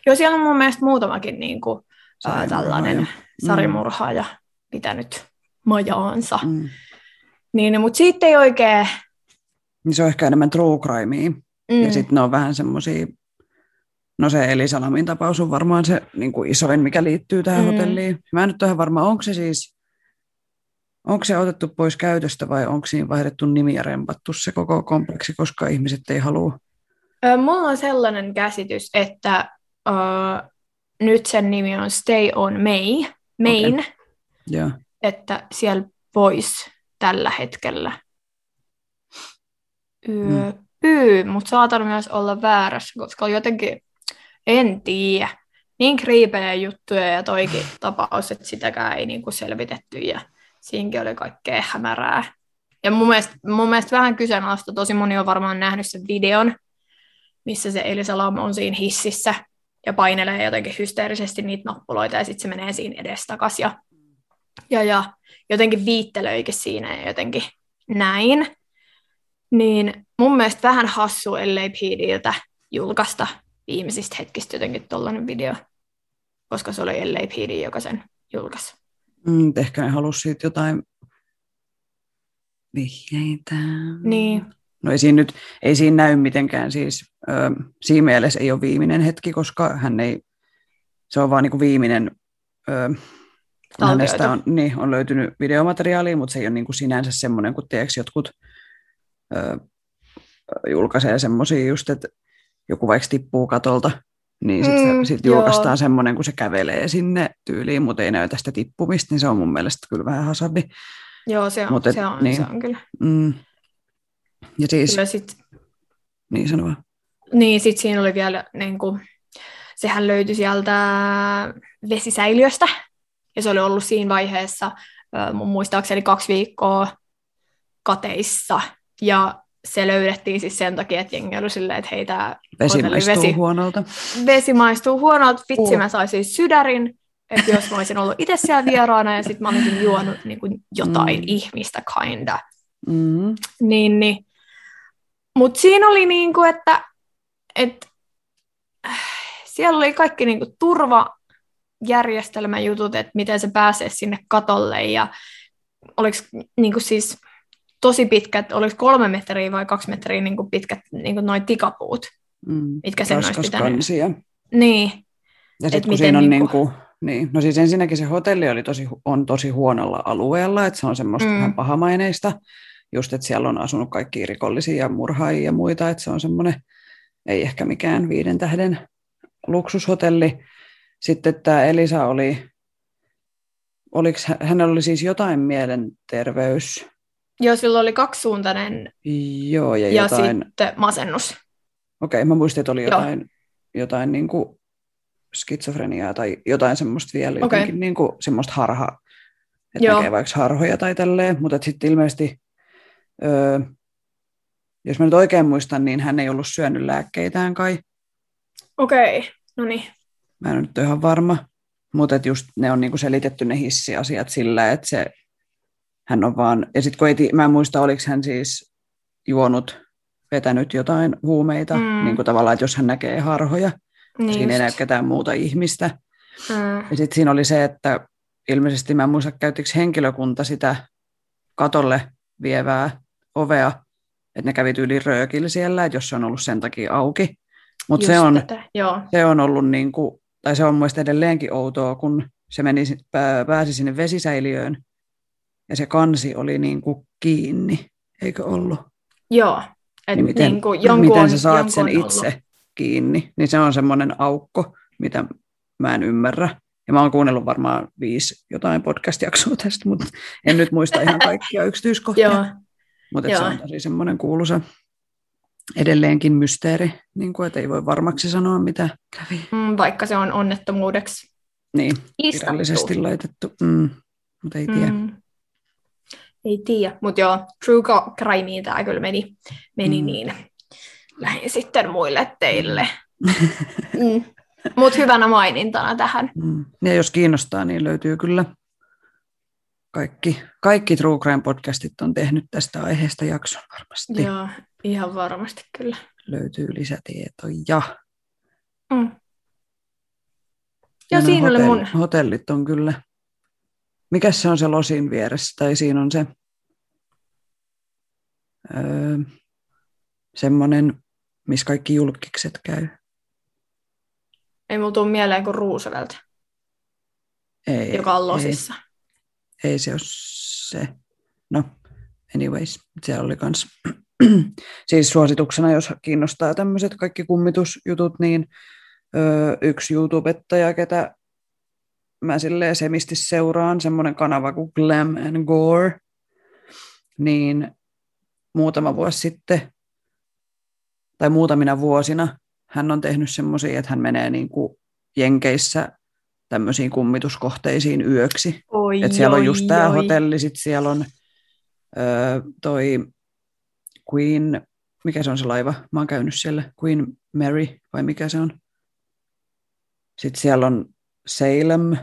Joo, siellä on mun mielestä muutamakin niin kuin, ää,
Sarimurhaaja.
tällainen
Mm.
Pitänyt majaansa.
Mm.
Niin, mutta siitä ei oikein...
Niin se on ehkä enemmän true crimea.
Mm,
Ja sitten ne on vähän semmoisia, no se Elisa Lamin tapaus on varmaan se niin kuin isoin, mikä liittyy tähän
Mm.
hotelliin. Mä en nyt ole varma, onko se siis, onko se otettu pois käytöstä vai onko siinä vaihdettu nimi ja rempattu se koko kompleksi, koska ihmiset ei halua.
Mulla on sellainen käsitys, että ö, nyt sen nimi on Stay on May, Main, okay.
Ja,
että siellä pois tällä hetkellä yöpyy, mutta saatan myös olla väärässä, koska jotenkin en tiedä. Niin kriipejä juttuja ja toikin tapaus, että sitäkään ei niinku selvitetty ja siinäkin oli kaikkea hämärää. Ja mun mielestä, mun mielestä vähän kyseenalaista, tosi moni on varmaan nähnyt sen videon, missä se Elisa Lam on siinä hississä ja painelee jotenkin hysteerisesti niitä nappuloita ja sitten se menee siinä edestakas ja, ja, ja jotenkin viittelöikin siinä ja jotenkin näin. Niin mun mielestä vähän hassu LAPDiltä julkaista viimeisistä hetkistä jotenkin tollainen video, koska se oli LAPD, joka sen julkaisi.
mm, ehkä ne halusi siitä jotain vihjeitä.
Niin,
No ei siinä nyt, ei siinä näy mitenkään siis, ö, siinä mielessä ei ole viimeinen hetki, koska hän ei, se on vaan niin kuin viimeinen, ö, hänestä on, niin, on löytynyt videomateriaalia, mutta se ei ole niin kuin sinänsä semmoinen, kun tiedätkö, jotkut ö, julkaisee semmoisia just, että joku vaikka tippuu katolta, niin sitten
Mm,
sit
joo.
julkaistaan semmoinen, kun se kävelee sinne tyyliin, mutta ei näytä sitä tippumista, niin se on mun mielestä kyllä vähän hasardi.
joo, se on,
Mut et-
se on,
niin.
se on kyllä.
Mm. Ja siis,
kyllä sit,
niin sano vaan.
Niin, sitten siinä oli vielä, niin kuin, sehän löytyi sieltä vesisäiliöstä, ja se oli ollut siinä vaiheessa, mun muistaakseni kaksi viikkoa kateissa, ja se löydettiin siis sen takia, että jengi oli silleen, että hei, tää
Vesi maistuu
vesi,
huonolta.
vesi maistuu huonolta, vitsi
Uh.
mä saisin sydärin, että jos mä olisin ollut itse siellä vieraana, ja sitten mä olisin juonut niin kuin jotain
Mm.
ihmistä kinda,
Mm.
niin, niin. Mutta siinä oli niinku, että et, äh, siellä oli kaikki niinku turvajärjestelmäjutut, että miten se pääsee sinne katolle ja oliko niinku siis tosi pitkät, oliko kolme metriä vai kaksi metriä niinku pitkät niinku noin tikapuut,
Mm.
mitkä sen olisi pitänyt.
kansia.
Niin,
Ja sitten kun siinä on
niinku-
niinku, niin, no siis ensinnäkin se hotelli oli tosi, on tosi huonolla alueella, että se on semmoista
Mm.
mm. vähän pahamaineista, just että siellä on asunut kaikki rikollisia ja murhaajia ja muita, että se on semmoinen, ei ehkä mikään viiden tähden luksushotelli. Sitten tämä Elisa oli, oliks, hä- hänellä oli siis jotain mielenterveys,
Joo, sillä oli kaksisuuntainen
joo, ja,
ja
jotain,
sitten masennus.
okei, mä muistin, että oli
Joo.
jotain, jotain niin kuin skitsofreniaa tai jotain semmoista vielä,
Okei.
jotenkin niin kuin semmoista harha, että
Joo.
näkee vaikka harhoja tai tälleen, mutta sitten ilmeisesti, öö, jos mä nyt oikein muistan, niin hän ei ollut syönyt lääkkeitään kai,
Okei, no niin.
Mä en ole nyt ihan varma, mutta just ne on niinku selitetty ne hissiasiat sillä, että se, hän on vaan, ja sitten kun ei, mä en muista, oliko hän siis juonut, vetänyt jotain huumeita,
Mm.
niin kuin tavallaan, että jos hän näkee harhoja,
Niin
siinä ei näy
just.
ketään muuta ihmistä.
Mm.
Ja sitten siinä oli se, että ilmeisesti mä en muista, käyttikö henkilökunta sitä katolle vievää ovea, että ne kävi yli röökillä siellä, että jos se on ollut sen takia auki. Mutta se
Just
on, se on ollut niin kuin, tai se on mielestäni edelleenkin outoa, kun se meni, si- pää- pääsi sinne vesisäiliöön ja se kansi oli niin kuin kiinni, eikö ollut?
Joo. Et
Niin miten,
niin kuin jonkun
miten sä saat sen
on ollut.
itse kiinni? Niin se on semmoinen aukko, mitä mä en ymmärrä. Ja mä oon kuunnellut varmaan viisi jotain podcast-jaksoa tästä, mutta en nyt muista ihan kaikkia yksityiskohtia.
Joo,
mutta se on tosi semmoinen kuuluisa edelleenkin mysteeri, niin kuin, että ei voi varmaksi sanoa, mitä kävi.
mm, vaikka se on onnettomuudeksi
Niin, virallisesti laitettu, mm, mutta ei tiedä.
Mm. Ei tiedä, mutta joo, True Crimeen tämä kyllä meni, meni
Mm.
niin. Lähin sitten muille teille. mm. Mutta hyvänä mainintana tähän.
Mm. Ja jos kiinnostaa, niin löytyy kyllä kaikki, kaikki True Crime podcastit on tehnyt tästä aiheesta jakson varmasti.
Joo, ihan varmasti kyllä.
Löytyy lisätietoja.
Mm.
Ja
Ja siinä oli
hotell-
mun,
Hotellit on kyllä. Mikäs se on se losin vieressä? Tai siinä on se öö, semmoinen, missä kaikki julkikset käy.
ei mulla tule mieleen kuin Roosevelt,
Ei,
joka on
ei,
losissa.
ei se ole se. No, anyways, siellä oli kans. siis suosituksena, jos kiinnostaa tämmöiset kaikki kummitusjutut, niin öö, yksi YouTubettaja, ketä mä silleen semisti seuraan, semmoinen kanava kuin Glam and Gore, niin muutama vuosi sitten, tai muutamina vuosina, hän on tehnyt semmoisia, että hän menee niin kuin Jenkeissä tämmöisiin kummituskohteisiin yöksi.
Oi,
Et siellä on
oi,
just tämä hotelli, sitten siellä on öö, toi Queen, mikä se on se laiva? Mä oon käynyt siellä, Queen Mary, vai mikä se on? Sitten siellä on Salem,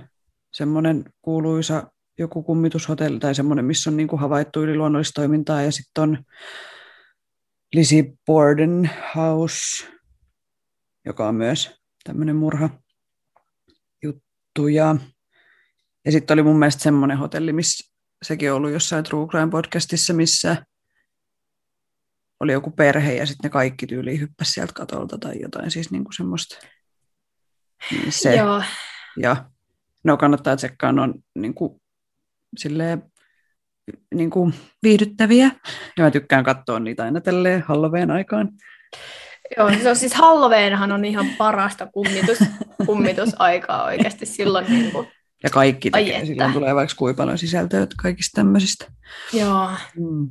semmoinen kuuluisa joku kummitushotelli, tai semmoinen, missä on niinku havaittu yliluonnollista toimintaa, ja sitten on Lizzie Borden House, joka on myös tämmöinen murha juttu, ja ja sitten oli mun mielestä semmoinen hotelli, missä sekin on ollut jossain True Crime podcastissa, missä oli joku perhe ja sitten ne kaikki tyyliin hyppäsi sieltä katolta tai jotain, siis niinku semmoista. Niin se,
Joo,
ja no kannattaa tsekkaa, ne on niinku, silleen, niinku viihdyttäviä. Ja mä tykkään katsoa niitä aina tälleen Halloween aikaan.
joo, se on siis Halloweenhan on ihan parasta kummitus, kummitusaikaa oikeasti silloin. Niin kuin,
Ja kaikki
Ai
tekee,
että.
silloin tulee vaikka kuinka paljon sisältöä kaikista tämmöisistä.
joo.
Mm.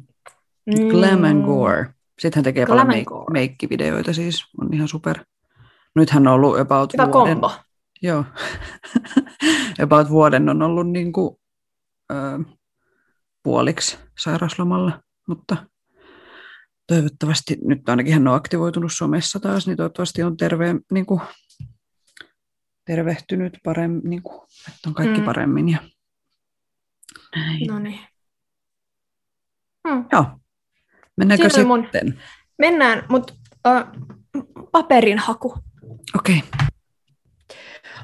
Mm.
Glam and Gore. Sitten hän tekee
Glam
paljon meik- meikkivideoita siis, on ihan super. Nythän on ollut about
Hyvä
vuoden.
kombo.
Joo. about vuoden on ollut niin kuin, ö, puoliksi sairauslomalla, mutta toivottavasti, nyt ainakin hän on aktivoitunut somessa taas, niin toivottavasti on terve, niin kuin, tervehtynyt paremmin, niin kuin, että on kaikki
Mm.
paremmin. Ja näin.
No niin. Hmm.
Joo. Mennäänkö
Siinä
sitten?
mun- Mennään, mutta äh, paperin haku.
Okei.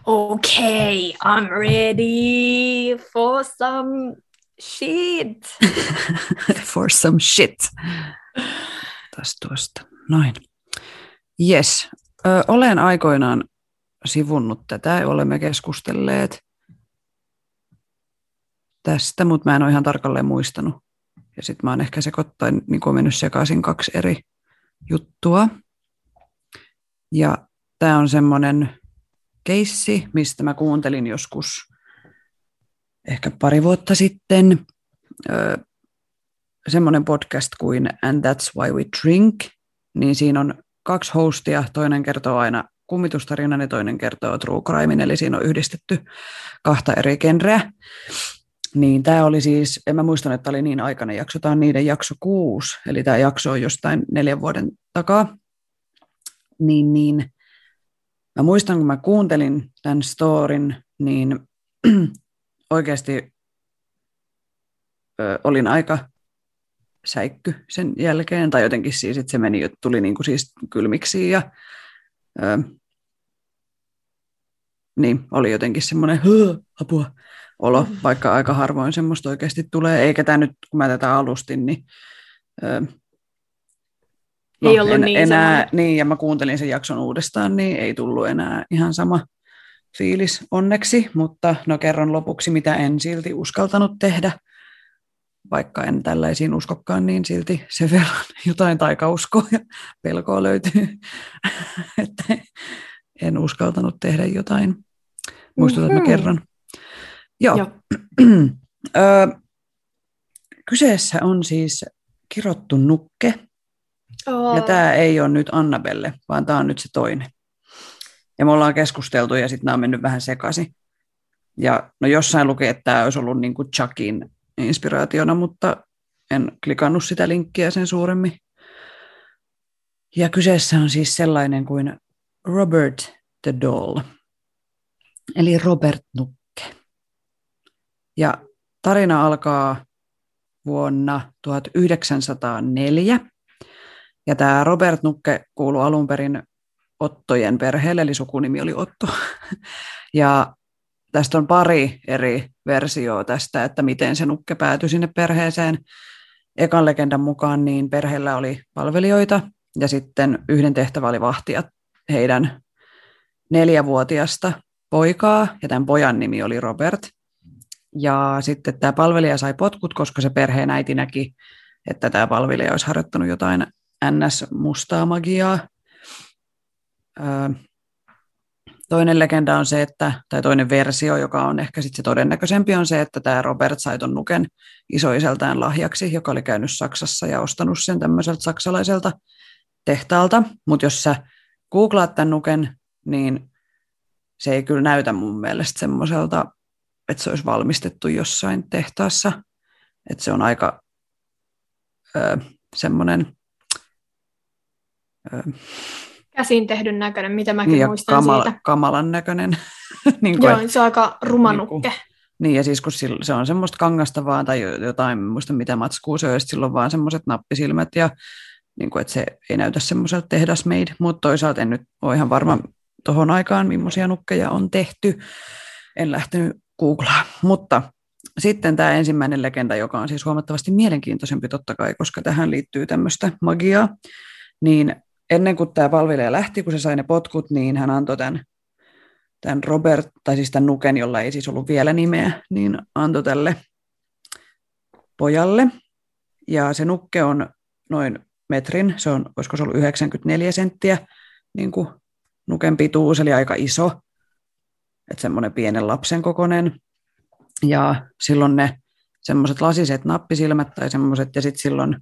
Okay, I'm ready for some shit.
For some shit. Taas tuosta. Noin. Yes. Ö, olen aikoinaan sivunnut tätä, olemme keskustelleet tästä, mutta mä en ole ihan tarkalleen muistanut. Ja sitten mä oon ehkä sekoittain niin mennyt sekaisin kaksi eri juttua. Ja tämä on semmoinen keissi, mistä mä kuuntelin joskus ehkä pari vuotta sitten. semmoinen podcast kuin And That's Why We Drink, niin siinä on kaksi hostia, toinen kertoo aina kummitustarinan ja toinen kertoo true crime, eli siinä on yhdistetty kahta eri genreä. Niin tämä oli siis, en mä muistanut, että oli niin aikainen jakso, tämä on niiden jakso kuusi, eli tämä jakso on jostain neljän vuoden takaa. Niin, niin. Mä muistan, kun mä kuuntelin tämän storin, niin oikeasti ö, olin aika säikky sen jälkeen, tai jotenkin siis, että se meni, tuli niin kuin siis kylmiksi ja ö, niin, oli jotenkin semmoinen apua olo, vaikka aika harvoin semmoista oikeasti tulee, eikä tämä nyt, kun mä tätä alustin, niin ö,
no, ei ollut en, niin
enää,
semmoinen.
niin, ja mä kuuntelin sen jakson uudestaan, niin ei tullut enää ihan sama fiilis onneksi, mutta no kerron lopuksi, mitä en silti uskaltanut tehdä, vaikka en tällaisiin uskokkaan, niin silti se verran jotain taikauskoa ja pelkoa löytyy, että en uskaltanut tehdä jotain. Muistutan, mm-hmm. että Joo. Joo. kyseessä on siis kirottu nukke. Oh. Ja tämä ei ole nyt Annabelle, vaan tämä on nyt se toinen. Ja me ollaan keskusteltu ja sitten nämä on mennyt vähän sekaisin. Ja no jossain luki, että tämä olisi ollut niin kuin Chuckin inspiraationa, mutta en klikannut sitä linkkiä sen suuremmin. Ja kyseessä on siis sellainen kuin Robert the Doll, eli Robert Nukke. Ja tarina alkaa vuonna 1904. Ja tämä Robert Nukke kuului alun perin Ottojen perheelle, eli sukunimi oli Otto. Ja tästä on pari eri versioa tästä, että miten se nukke päätyi sinne perheeseen. Ekan legendan mukaan niin perheellä oli palvelijoita ja sitten yhden tehtävä oli vahtia heidän neljävuotiasta poikaa ja tämän pojan nimi oli Robert. Ja sitten tämä palvelija sai potkut, koska se perheen äiti näki, että tämä palvelija olisi harjoittanut jotain NS-mustaa magiaa. Toinen legenda on se, että, tai toinen versio, joka on ehkä sitten se todennäköisempi, on se, että tämä Robert sai ton nuken isoiseltään lahjaksi, joka oli käynyt Saksassa ja ostanut sen tämmöiseltä saksalaiselta tehtaalta. Mutta jos sä googlaat tämän nuken, niin se ei kyllä näytä mun mielestä semmoiselta, että se olisi valmistettu jossain tehtaassa. Että se on aika öö, semmoinen...
Öö, Käsin tehdyn näköinen, mitä mäkin
ja
muistan
kamala,
siitä.
kamalan näköinen.
niin kuin, Joo, se on aika rumanukke.
Niin, niin, ja siis kun se on semmoista kangasta vaan tai jotain, muista mitä matskuu se on, silloin vaan semmoiset nappisilmät, ja niin kuin, että se ei näytä semmoiselta tehdasmade, mutta toisaalta en nyt ole ihan varma tuohon aikaan, millaisia nukkeja on tehty. En lähtenyt googlaa, mutta sitten tämä ensimmäinen legenda, joka on siis huomattavasti mielenkiintoisempi totta kai, koska tähän liittyy tämmöistä magiaa, niin ennen kuin tämä palvelija lähti, kun se sai ne potkut, niin hän antoi tämän, tämän Robert, tai siis tämän Nuken, jolla ei siis ollut vielä nimeä, niin antoi tälle pojalle. Ja se nukke on noin metrin, se on, olisiko se ollut 94 senttiä, niin kuin nuken pituus, eli aika iso, että semmoinen pienen lapsen kokoinen. Ja silloin ne semmoiset lasiset nappisilmät tai semmoiset, ja sitten silloin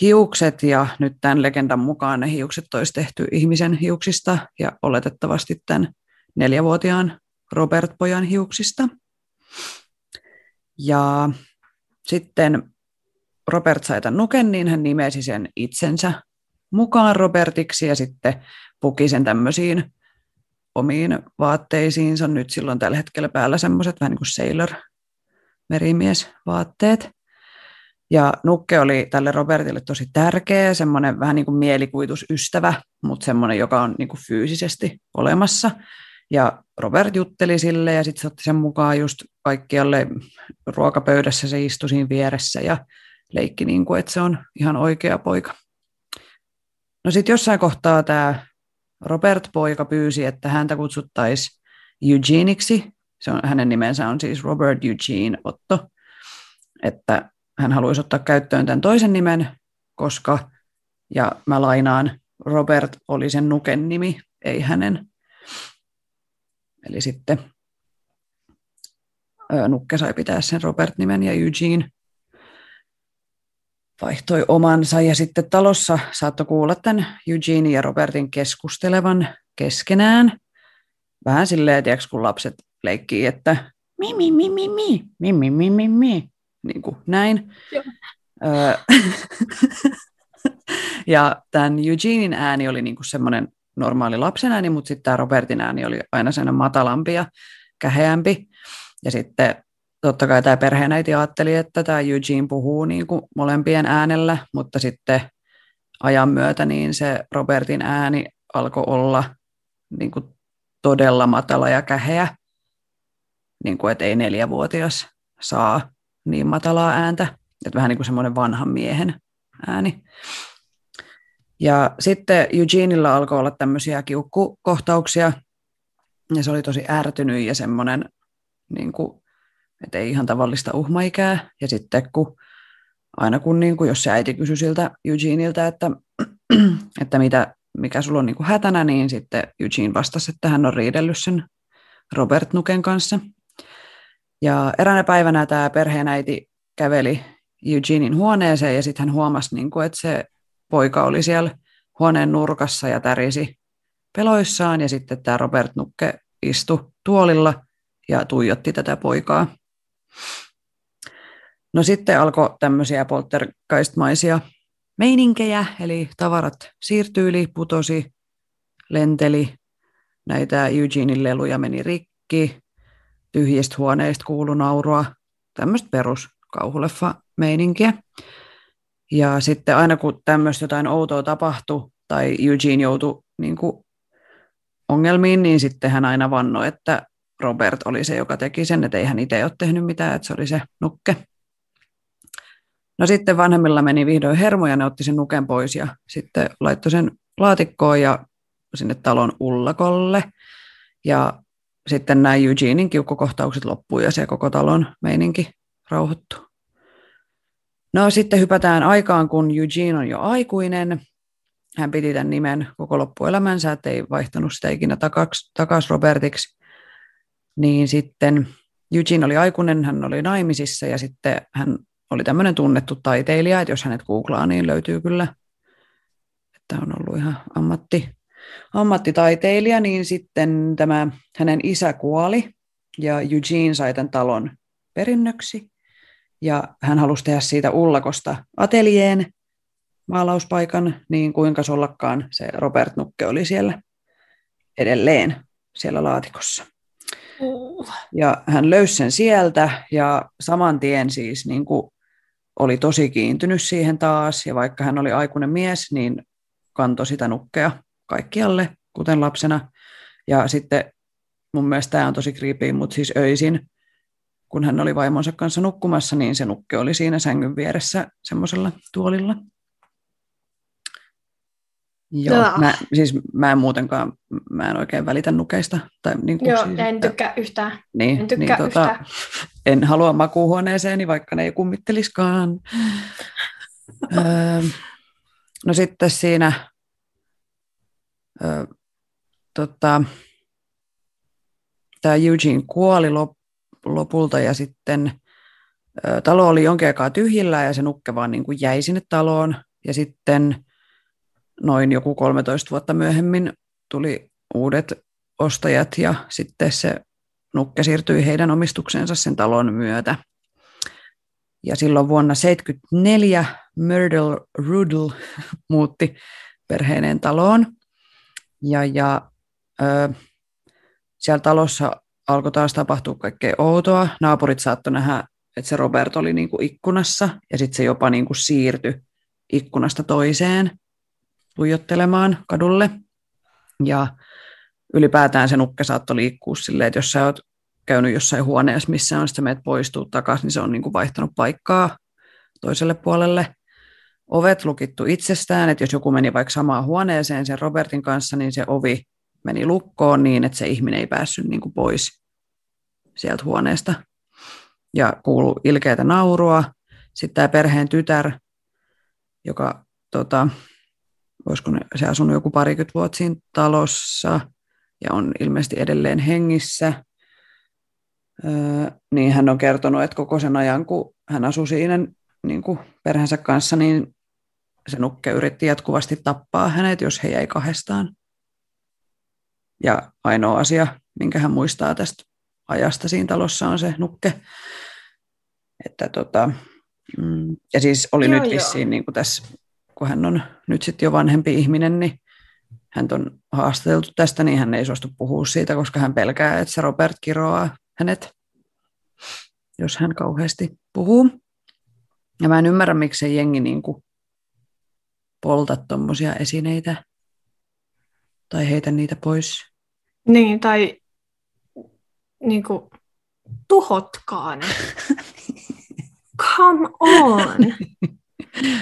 hiukset, ja nyt tämän legendan mukaan ne hiukset olisi tehty ihmisen hiuksista, ja oletettavasti tämän neljävuotiaan Robert-pojan hiuksista. Ja sitten Robert sai tämän nuken, niin hän nimesi sen itsensä mukaan Robertiksi ja sitten puki sen tämmöisiin omiin vaatteisiinsa. Nyt silloin tällä hetkellä päällä semmoiset vähän niin kuin sailor merimiesvaatteet. Ja Nukke oli tälle Robertille tosi tärkeä, semmoinen vähän niin kuin mielikuvitusystävä, mutta semmoinen, joka on niin kuin fyysisesti olemassa. Ja Robert jutteli sille ja sitten se otti sen mukaan just kaikkialle ruokapöydässä, se istui siinä vieressä ja leikki niin kuin, että se on ihan oikea poika. No sitten jossain kohtaa tämä Robert poika pyysi, että häntä kutsuttaisiin Eugeneiksi. Se on, hänen nimensä on siis Robert Eugene Otto. Että hän haluaisi ottaa käyttöön tämän toisen nimen, koska, ja mä lainaan, Robert oli sen nuken nimi, ei hänen. Eli sitten nukke sai pitää sen Robert-nimen ja Eugene vaihtoi omansa. Ja sitten talossa saattoi kuulla tämän Eugene ja Robertin keskustelevan keskenään. Vähän silleen, tiedätkö, kun lapset leikkii, että mi, mi, mi, mi, mi, mi, mi, mi, mi, mi, niin kuin näin. ja tämän Eugenein ääni oli niin kuin semmoinen normaali lapsen ääni, mutta sitten tämä Robertin ääni oli aina sen matalampi ja käheämpi. Ja sitten totta kai tämä perheenäiti ajatteli, että tämä Eugene puhuu niin kuin molempien äänellä, mutta sitten ajan myötä niin se Robertin ääni alkoi olla niin kuin todella matala ja käheä, niin kuin, että ei neljävuotias saa niin matalaa ääntä, että vähän niin kuin semmoinen vanhan miehen ääni. Ja sitten Eugenella alkoi olla tämmöisiä kiukkukohtauksia, ja se oli tosi ärtynyt ja semmoinen, niin kuin, että ei ihan tavallista uhmaikää. Ja sitten kun aina kun, niin kuin, jos se äiti kysyi siltä Eugeniltä, että, että mitä, mikä sulla on niin kuin hätänä, niin sitten Eugene vastasi, että hän on riidellyt sen Robert Nuken kanssa. Ja eräänä päivänä tämä perheenäiti käveli Eugenein huoneeseen ja sitten hän huomasi, niin kuin, että se poika oli siellä huoneen nurkassa ja tärisi peloissaan ja sitten tämä Robert Nukke istui tuolilla ja tuijotti tätä poikaa. No sitten alkoi tämmöisiä poltergeistmaisia meininkejä, eli tavarat siirtyi, putosi, lenteli, näitä Eugenein leluja meni rikki, tyhjistä huoneista kuulu naurua, tämmöistä perus kauhuleffa meininkiä. Ja sitten aina kun tämmöistä jotain outoa tapahtui tai Eugene joutui niin kuin ongelmiin, niin sitten hän aina vannoi, että Robert oli se, joka teki sen, että ei hän itse ole tehnyt mitään, että se oli se nukke. No sitten vanhemmilla meni vihdoin hermo ja ne otti sen nuken pois ja sitten laittoi sen laatikkoon ja sinne talon ullakolle. Ja sitten nämä Eugenein kiukkukohtaukset loppui ja se koko talon meininki rauhoittui. No sitten hypätään aikaan, kun Eugene on jo aikuinen. Hän piti tämän nimen koko loppuelämänsä, että ei vaihtanut sitä ikinä takaisin Robertiksi. Niin sitten Eugene oli aikuinen, hän oli naimisissa ja sitten hän oli tämmöinen tunnettu taiteilija, että jos hänet googlaa, niin löytyy kyllä, että on ollut ihan ammatti, ammattitaiteilija, niin sitten tämä hänen isä kuoli ja Eugene sai tämän talon perinnöksi ja hän halusi tehdä siitä ullakosta atelieen maalauspaikan, niin kuinka sollakkaan se Robert Nukke oli siellä edelleen siellä laatikossa. Ja hän löysi sen sieltä ja saman tien siis niin kuin oli tosi kiintynyt siihen taas ja vaikka hän oli aikuinen mies, niin kantoi sitä nukkea kaikkialle, kuten lapsena. Ja sitten mun mielestä tämä on tosi creepy, mutta siis öisin kun hän oli vaimonsa kanssa nukkumassa, niin se nukke oli siinä sängyn vieressä semmoisella tuolilla. Joo, mä, siis mä en muutenkaan, mä en oikein välitä nukeista. Tai niin kuin
Joo,
siis,
en tykkää yhtään.
Niin,
en tykkää
niin, tota, yhtään. En halua makuuhuoneeseeni, vaikka ne ei kummitteliskaan. öö, no sitten siinä öö, tota, tämä Eugene kuoli lop, lopulta ja sitten talo oli jonkin aikaa tyhjillä ja se nukke vaan niin kuin jäi sinne taloon ja sitten noin joku 13 vuotta myöhemmin tuli uudet ostajat ja sitten se nukke siirtyi heidän omistukseensa sen talon myötä. Ja silloin vuonna 1974 Myrtle Rudel muutti perheineen taloon. Ja, ja ö, siellä talossa alkoi taas tapahtua kaikkea outoa. Naapurit saattoi nähdä, että se Robert oli niin kuin ikkunassa ja sitten se jopa niin kuin siirtyi ikkunasta toiseen tuijottelemaan kadulle. Ja ylipäätään se nukke saattoi liikkua silleen, että jos sä oot käynyt jossain huoneessa, missä on, sitten meet poistuu takaisin, niin se on niin kuin vaihtanut paikkaa toiselle puolelle. ovet lukittu itsestään, että jos joku meni vaikka samaan huoneeseen sen Robertin kanssa, niin se ovi meni lukkoon niin, että se ihminen ei päässyt niin kuin pois sieltä huoneesta. Ja kuulu ilkeitä naurua. Sitten tämä perheen tytär, joka, tota, voisiko ne, se asunut joku parikymmentä vuotta siinä talossa ja on ilmeisesti edelleen hengissä, öö, niin hän on kertonut, että koko sen ajan, kun hän asui siinä niin kuin perheensä kanssa, niin se nukke yritti jatkuvasti tappaa hänet, jos he jäi kahdestaan. Ja ainoa asia, minkä hän muistaa tästä ajasta siinä talossa on se nukke. Että tota, mm, ja siis oli joo, nyt vissiin niin kuin tässä, kun hän on nyt sitten jo vanhempi ihminen, niin hän on haastateltu tästä, niin hän ei suostu puhua siitä, koska hän pelkää, että se Robert kiroaa hänet, jos hän kauheasti puhuu. Ja mä en ymmärrä, miksi se jengi niin kuin polta tuommoisia esineitä tai heitä niitä pois.
Niin, tai niin kuin, tuhotkaa ne. Come on!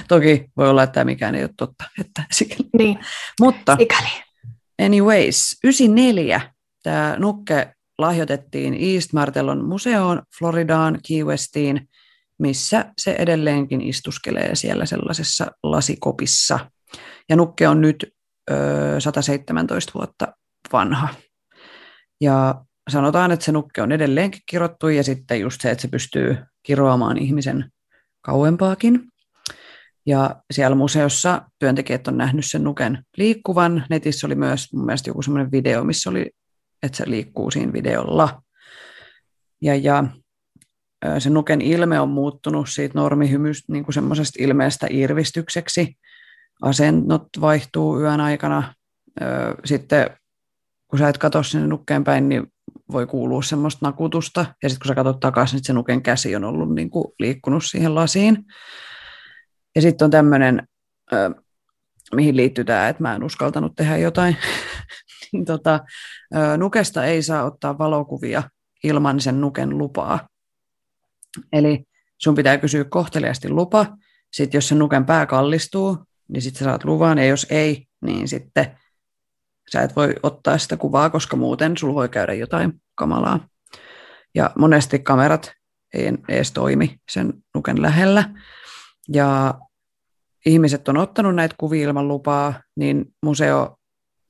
Toki voi olla, että mikään ei ole totta. Että sikäli.
Niin,
Mutta
sikäli.
anyways, 94 tämä nukke lahjoitettiin East Martellon museoon Floridaan, Key Westiin, missä se edelleenkin istuskelee siellä sellaisessa lasikopissa. Ja nukke on nyt ö, 117 vuotta vanha. Ja sanotaan, että se nukke on edelleenkin kirottu ja sitten just se, että se pystyy kiroamaan ihmisen kauempaakin. Ja siellä museossa työntekijät on nähnyt sen nuken liikkuvan. Netissä oli myös mun mielestä joku semmoinen video, missä oli, että se liikkuu siinä videolla. Ja, ja se nuken ilme on muuttunut siitä normihymystä niin kuin semmoisesta ilmeestä irvistykseksi. Asennot vaihtuu yön aikana. Sitten kun sä et katso sinne nukkeen päin, niin voi kuulua semmoista nakutusta. Ja sitten kun sä katsot takaisin, niin se nuken käsi on ollut niin kuin liikkunut siihen lasiin. Ja sitten on tämmöinen, mihin liittyy tämä, että mä en uskaltanut tehdä jotain. niin tota, nukesta ei saa ottaa valokuvia ilman sen nuken lupaa. Eli sun pitää kysyä kohteliasti lupa. Sitten jos se nuken pää kallistuu, niin sitten saat luvan, ja jos ei, niin sitten sä et voi ottaa sitä kuvaa, koska muuten sulla voi käydä jotain kamalaa. Ja monesti kamerat ei edes toimi sen nuken lähellä. Ja ihmiset on ottanut näitä kuvia ilman lupaa, niin museo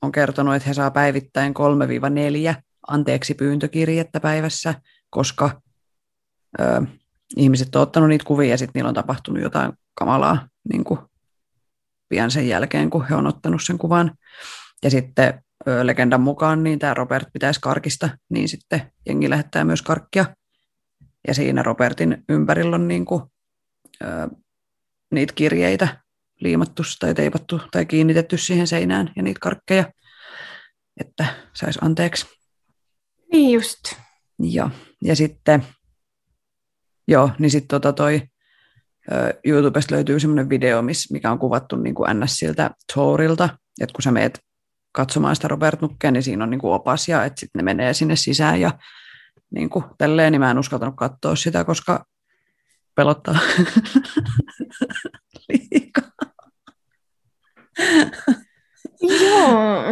on kertonut, että he saa päivittäin 3-4 anteeksi pyyntökirjettä päivässä, koska ö, ihmiset on ottanut niitä kuvia ja sitten niillä on tapahtunut jotain kamalaa niin kuin pian sen jälkeen, kun he on ottanut sen kuvan. Ja sitten ö, legendan mukaan niin tämä Robert pitäisi karkista, niin sitten jengi lähettää myös karkkia. Ja siinä Robertin ympärillä on niin kuin, ö, niitä kirjeitä liimattu tai teipattu tai kiinnitetty siihen seinään ja niitä karkkeja, että saisi anteeksi.
Niin just.
Ja, ja sitten, joo, niin sitten tota toi, YouTubesta löytyy semmoinen video, mikä on kuvattu niin kuin NS siltä tourilta, että kun sä meet katsomaan sitä Robert Nukkea, niin siinä on niin kuin opas ja että sitten ne menee sinne sisään ja niin kuin tälleen, niin mä en uskaltanut katsoa sitä, koska pelottaa liikaa.
Joo.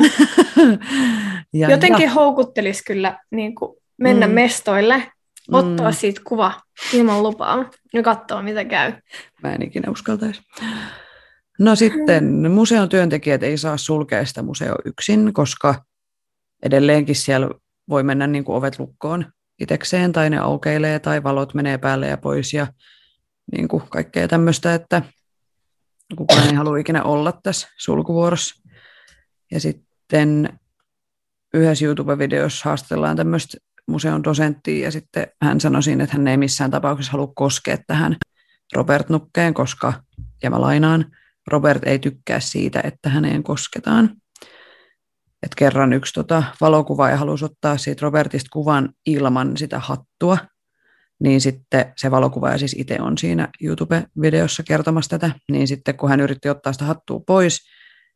ja, Jotenkin ja. houkuttelisi kyllä niin kuin mennä mm. mestoille, ottaa mm. siitä kuva ilman lupaa ja katsoa, mitä käy.
Mä en ikinä uskaltaisi. No sitten museon työntekijät ei saa sulkea sitä museo yksin, koska edelleenkin siellä voi mennä niin kuin ovet lukkoon itekseen, tai ne aukeilee, tai valot menee päälle ja pois, ja niin kuin kaikkea tämmöistä, että kukaan ei halua ikinä olla tässä sulkuvuorossa. Ja sitten yhdessä YouTube-videossa haastellaan tämmöistä museon dosenttia, ja sitten hän sanoi siinä, että hän ei missään tapauksessa halua koskea tähän Robert Nukkeen, koska, ja mä lainaan, Robert ei tykkää siitä, että häneen kosketaan. Et kerran yksi tota, valokuvaaja halusi ottaa siitä Robertista kuvan ilman sitä hattua, niin sitten se valokuvaaja siis itse on siinä YouTube-videossa kertomassa tätä, niin sitten kun hän yritti ottaa sitä hattua pois,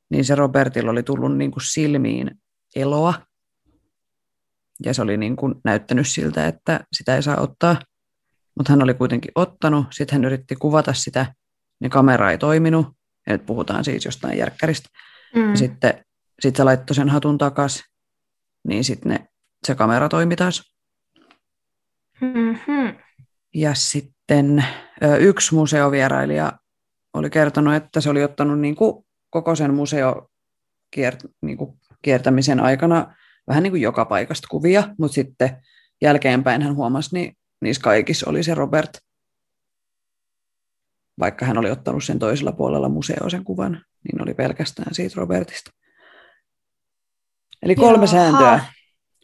niin se Robertilla oli tullut niin kuin silmiin eloa, ja se oli niin kuin näyttänyt siltä, että sitä ei saa ottaa, mutta hän oli kuitenkin ottanut, sitten hän yritti kuvata sitä, niin kamera ei toiminut, että puhutaan siis jostain järkkäristä.
Mm.
Ja sitten sit se laittoi sen hatun takas, niin sitten se kamera toimi taas.
Mm-hmm.
Ja sitten yksi museovierailija oli kertonut, että se oli ottanut niin kuin koko sen museo kiert, niin kuin kiertämisen aikana vähän niin kuin joka paikasta kuvia, mutta sitten jälkeenpäin hän huomasi, niin niissä kaikissa oli se Robert, vaikka hän oli ottanut sen toisella puolella museo sen kuvan, niin oli pelkästään siitä Robertista. Eli kolme
Jaha.
sääntöä,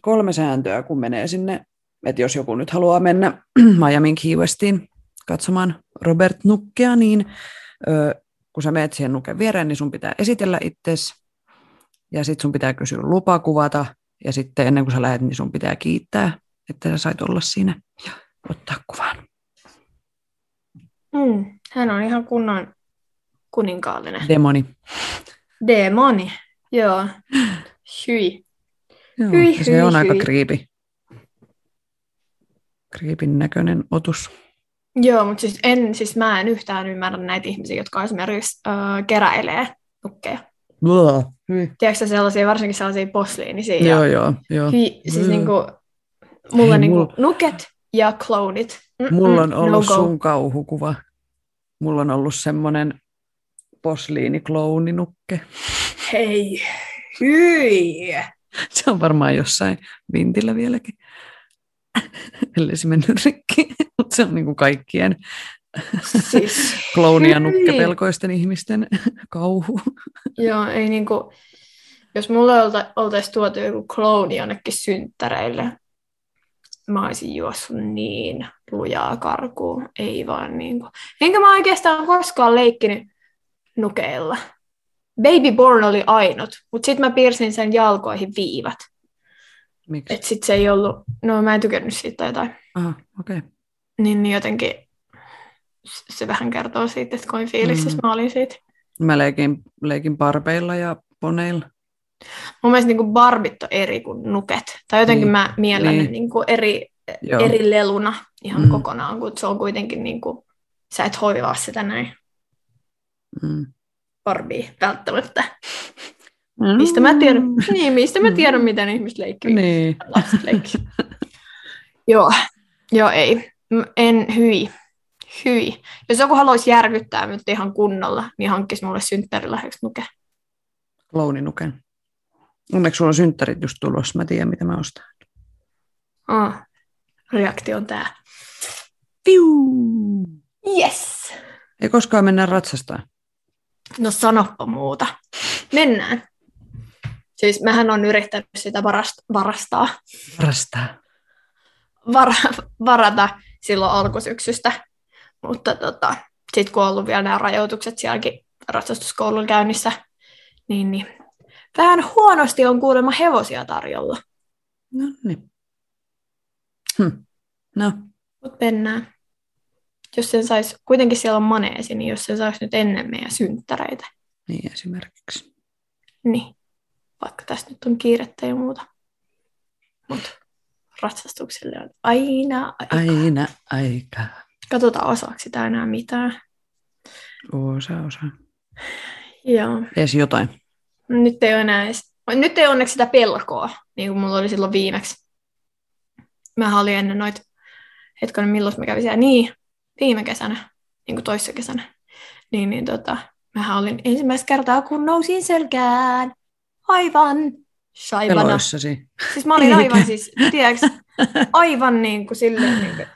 kolme sääntöä, kun menee sinne, että jos joku nyt haluaa mennä Miamin Key Westiin katsomaan Robert Nukkea, niin ö, kun sä meet siihen nuken viereen, niin sun pitää esitellä itsesi, ja sitten sun pitää kysyä lupa kuvata, ja sitten ennen kuin sä lähdet, niin sun pitää kiittää, että sä sait olla siinä ja ottaa kuvan.
Mm. Hän on ihan kunnon kuninkaallinen.
Demoni.
Demoni. Joo. Hyi.
Joo,
Hyi,
ja se
hyi,
on aika
hyi.
kriipi. Kriipin näköinen otus.
Joo, mutta siis, en, siis mä en yhtään ymmärrä näitä ihmisiä, jotka esimerkiksi äh, keräilee nukkeja.
Blah. Hyi.
Tiedätkö sä sellaisia, varsinkin sellaisia posliinisia?
Joo,
ja,
joo, joo.
Hi, siis
Mm.
niinku, mulla
Hei,
niinku
mulla-
nuket ja klonit. Mm-mm,
Mulla on ollut
no go.
sun kauhukuva. Mulla on ollut semmoinen posliinikloouninukke.
Hei, hyi.
Se on varmaan jossain vintillä vieläkin. Ellei se mennyt rikki. Mutta se on niin kuin kaikkien
Siis,
klooni- ja
hyi.
nukkepelkoisten ihmisten kauhu.
Joo, ei niinku, jos mulle olta, oltaisi tuotu joku klooni jonnekin synttäreille, mä olisin juossut niin lujaa karkuun. Ei vaan niinku. Enkä mä oikeastaan koskaan leikkinyt nukeilla. Baby Born oli ainut, mutta sitten mä piirsin sen jalkoihin viivat.
Miksi?
Et sit se ei ollut, no mä en tykännyt siitä tai jotain.
Aha, okei. Okay.
Niin, niin jotenkin se vähän kertoo siitä, että kuin fiiliksissä
Mm.
mä olin siitä.
Mä leikin, leikin parpeilla ja poneilla.
Mun mielestä niin barbit on eri kuin nuket. Tai jotenkin
Niin,
mä miellän
niin.
niin kuin eri,
Joo.
eri leluna ihan
Mm.
kokonaan, kun se on kuitenkin, niin kuin, sä et hoivaa sitä näin
Mm.
barbia välttämättä. Mistä mä tiedän, niin, mistä mä tiedän, miten ihmiset leikkii.
Niin.
Lapset leikkii. Joo, joo ei. En hyi. Hyi. Jos joku haluaisi järkyttää nyt ihan kunnolla, niin hankkisi mulle synttärilahjaksi nuke.
Klouninuken. Onneksi sulla on synttärit just tulossa. Mä tiedän, mitä mä ostan.
Oh. Reaktio on tää.
Piu!
Yes!
Ei koskaan mennä ratsastaan.
No sanoppa muuta. Mennään. Siis mähän on yrittänyt sitä varast- varastaa,
Varastaa.
var- varata silloin alkusyksystä, mutta tota, sitten kun on ollut vielä nämä rajoitukset sielläkin ratsastuskoulun käynnissä, niin, niin vähän huonosti on kuulemma hevosia tarjolla.
No niin. Hm. No,
Mutta mennään. Jos sen sais, kuitenkin siellä on maneesi, niin jos sen saisi nyt ennen meidän synttäreitä,
niin esimerkiksi.
niin vaikka tässä nyt on kiirettä ja muuta. Mutta ratsastukselle on aina aika.
Aina aikaa.
Katsotaan osaako sitä enää mitään.
Osa, osa.
Joo.
Edes jotain.
Nyt ei ole enää edes, nyt ei onneksi sitä pelkoa, niin kuin mulla oli silloin viimeksi. Mä olin ennen noita, hetkonen milloin mä kävin siellä, niin viime kesänä, niin kuin toissa kesänä. Niin, niin tota, mähän olin ensimmäistä kertaa, kun nousin selkään. Aivan shaivana.
Peloissasi.
Siis mä olin aivan
Eikä.
siis, tiedätkö, aivan niin kuin silleen, niin kuin,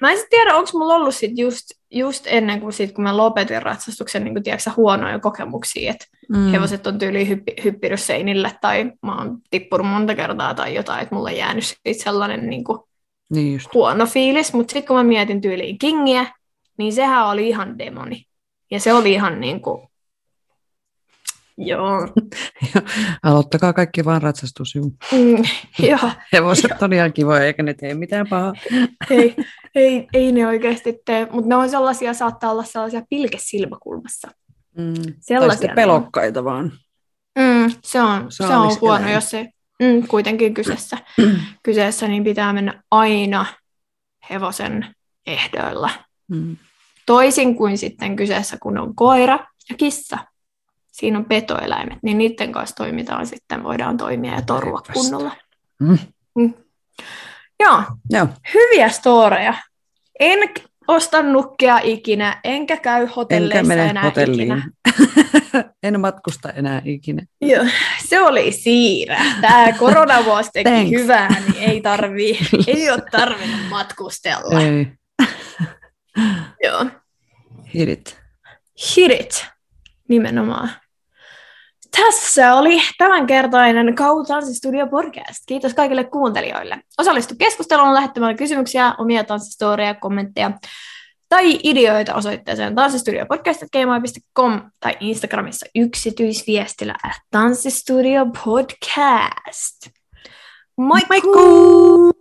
Mä en sit tiedä, onko mulla ollut sit just, just ennen kuin, sit, kun mä lopetin ratsastuksen niin kuin, tiedätkö, huonoja kokemuksia, että
Mm.
hevoset on tyyliin hyppi, hyppinyt seinille tai mä oon tippunut monta kertaa tai jotain, että mulla on jäänyt siitä sellainen niin kuin,
Niin just.
huono fiilis, mutta sitten kun mä mietin tyyliin Kingiä, niin sehän oli ihan demoni. Ja se oli ihan niin kuin, joo,
Aloittakaa kaikki vaan ratsastus. Juu.
mm, joo,
Hevoset on ihan kivoja, eikä ne tee mitään pahaa.
ei, ei, ei ne oikeasti tee, mutta ne on sellaisia, saattaa olla sellaisia pilkesilmäkulmassa.
Mm. Tai
Sellaisia ne on.
pelokkaita vaan.
Mm, se on, se on huono, jos se mm, kuitenkin kyseessä, kyseessä, niin pitää mennä aina hevosen ehdoilla.
Mm.
Toisin kuin sitten kyseessä, kun on koira ja kissa. Siinä on petoeläimet, niin niiden kanssa toimitaan sitten, voidaan toimia ja torua kunnolla. Mm. Mm. Joo.
Joo,
hyviä storeja. En osta nukkia ikinä, enkä käy hotelleissa
enkä mene
enää
hotelliin.
ikinä.
en matkusta enää ikinä.
Joo, se oli siirä. Tämä koronavuosi teki
Thanks.
hyvää, niin ei, tarvii, ei ole tarvinnut matkustella.
Ei,
Joo.
hit it.
Hit it, nimenomaan. Tässä oli tämänkertainen Kautansi Studio Podcast. Kiitos kaikille kuuntelijoille. Osallistu keskusteluun lähettämällä kysymyksiä, omia tanssistoreja, kommentteja tai ideoita osoitteeseen tanssistudiopodcast.gmail.com tai Instagramissa yksityisviestillä at tanssistudio podcast. Moikku!
Moikku!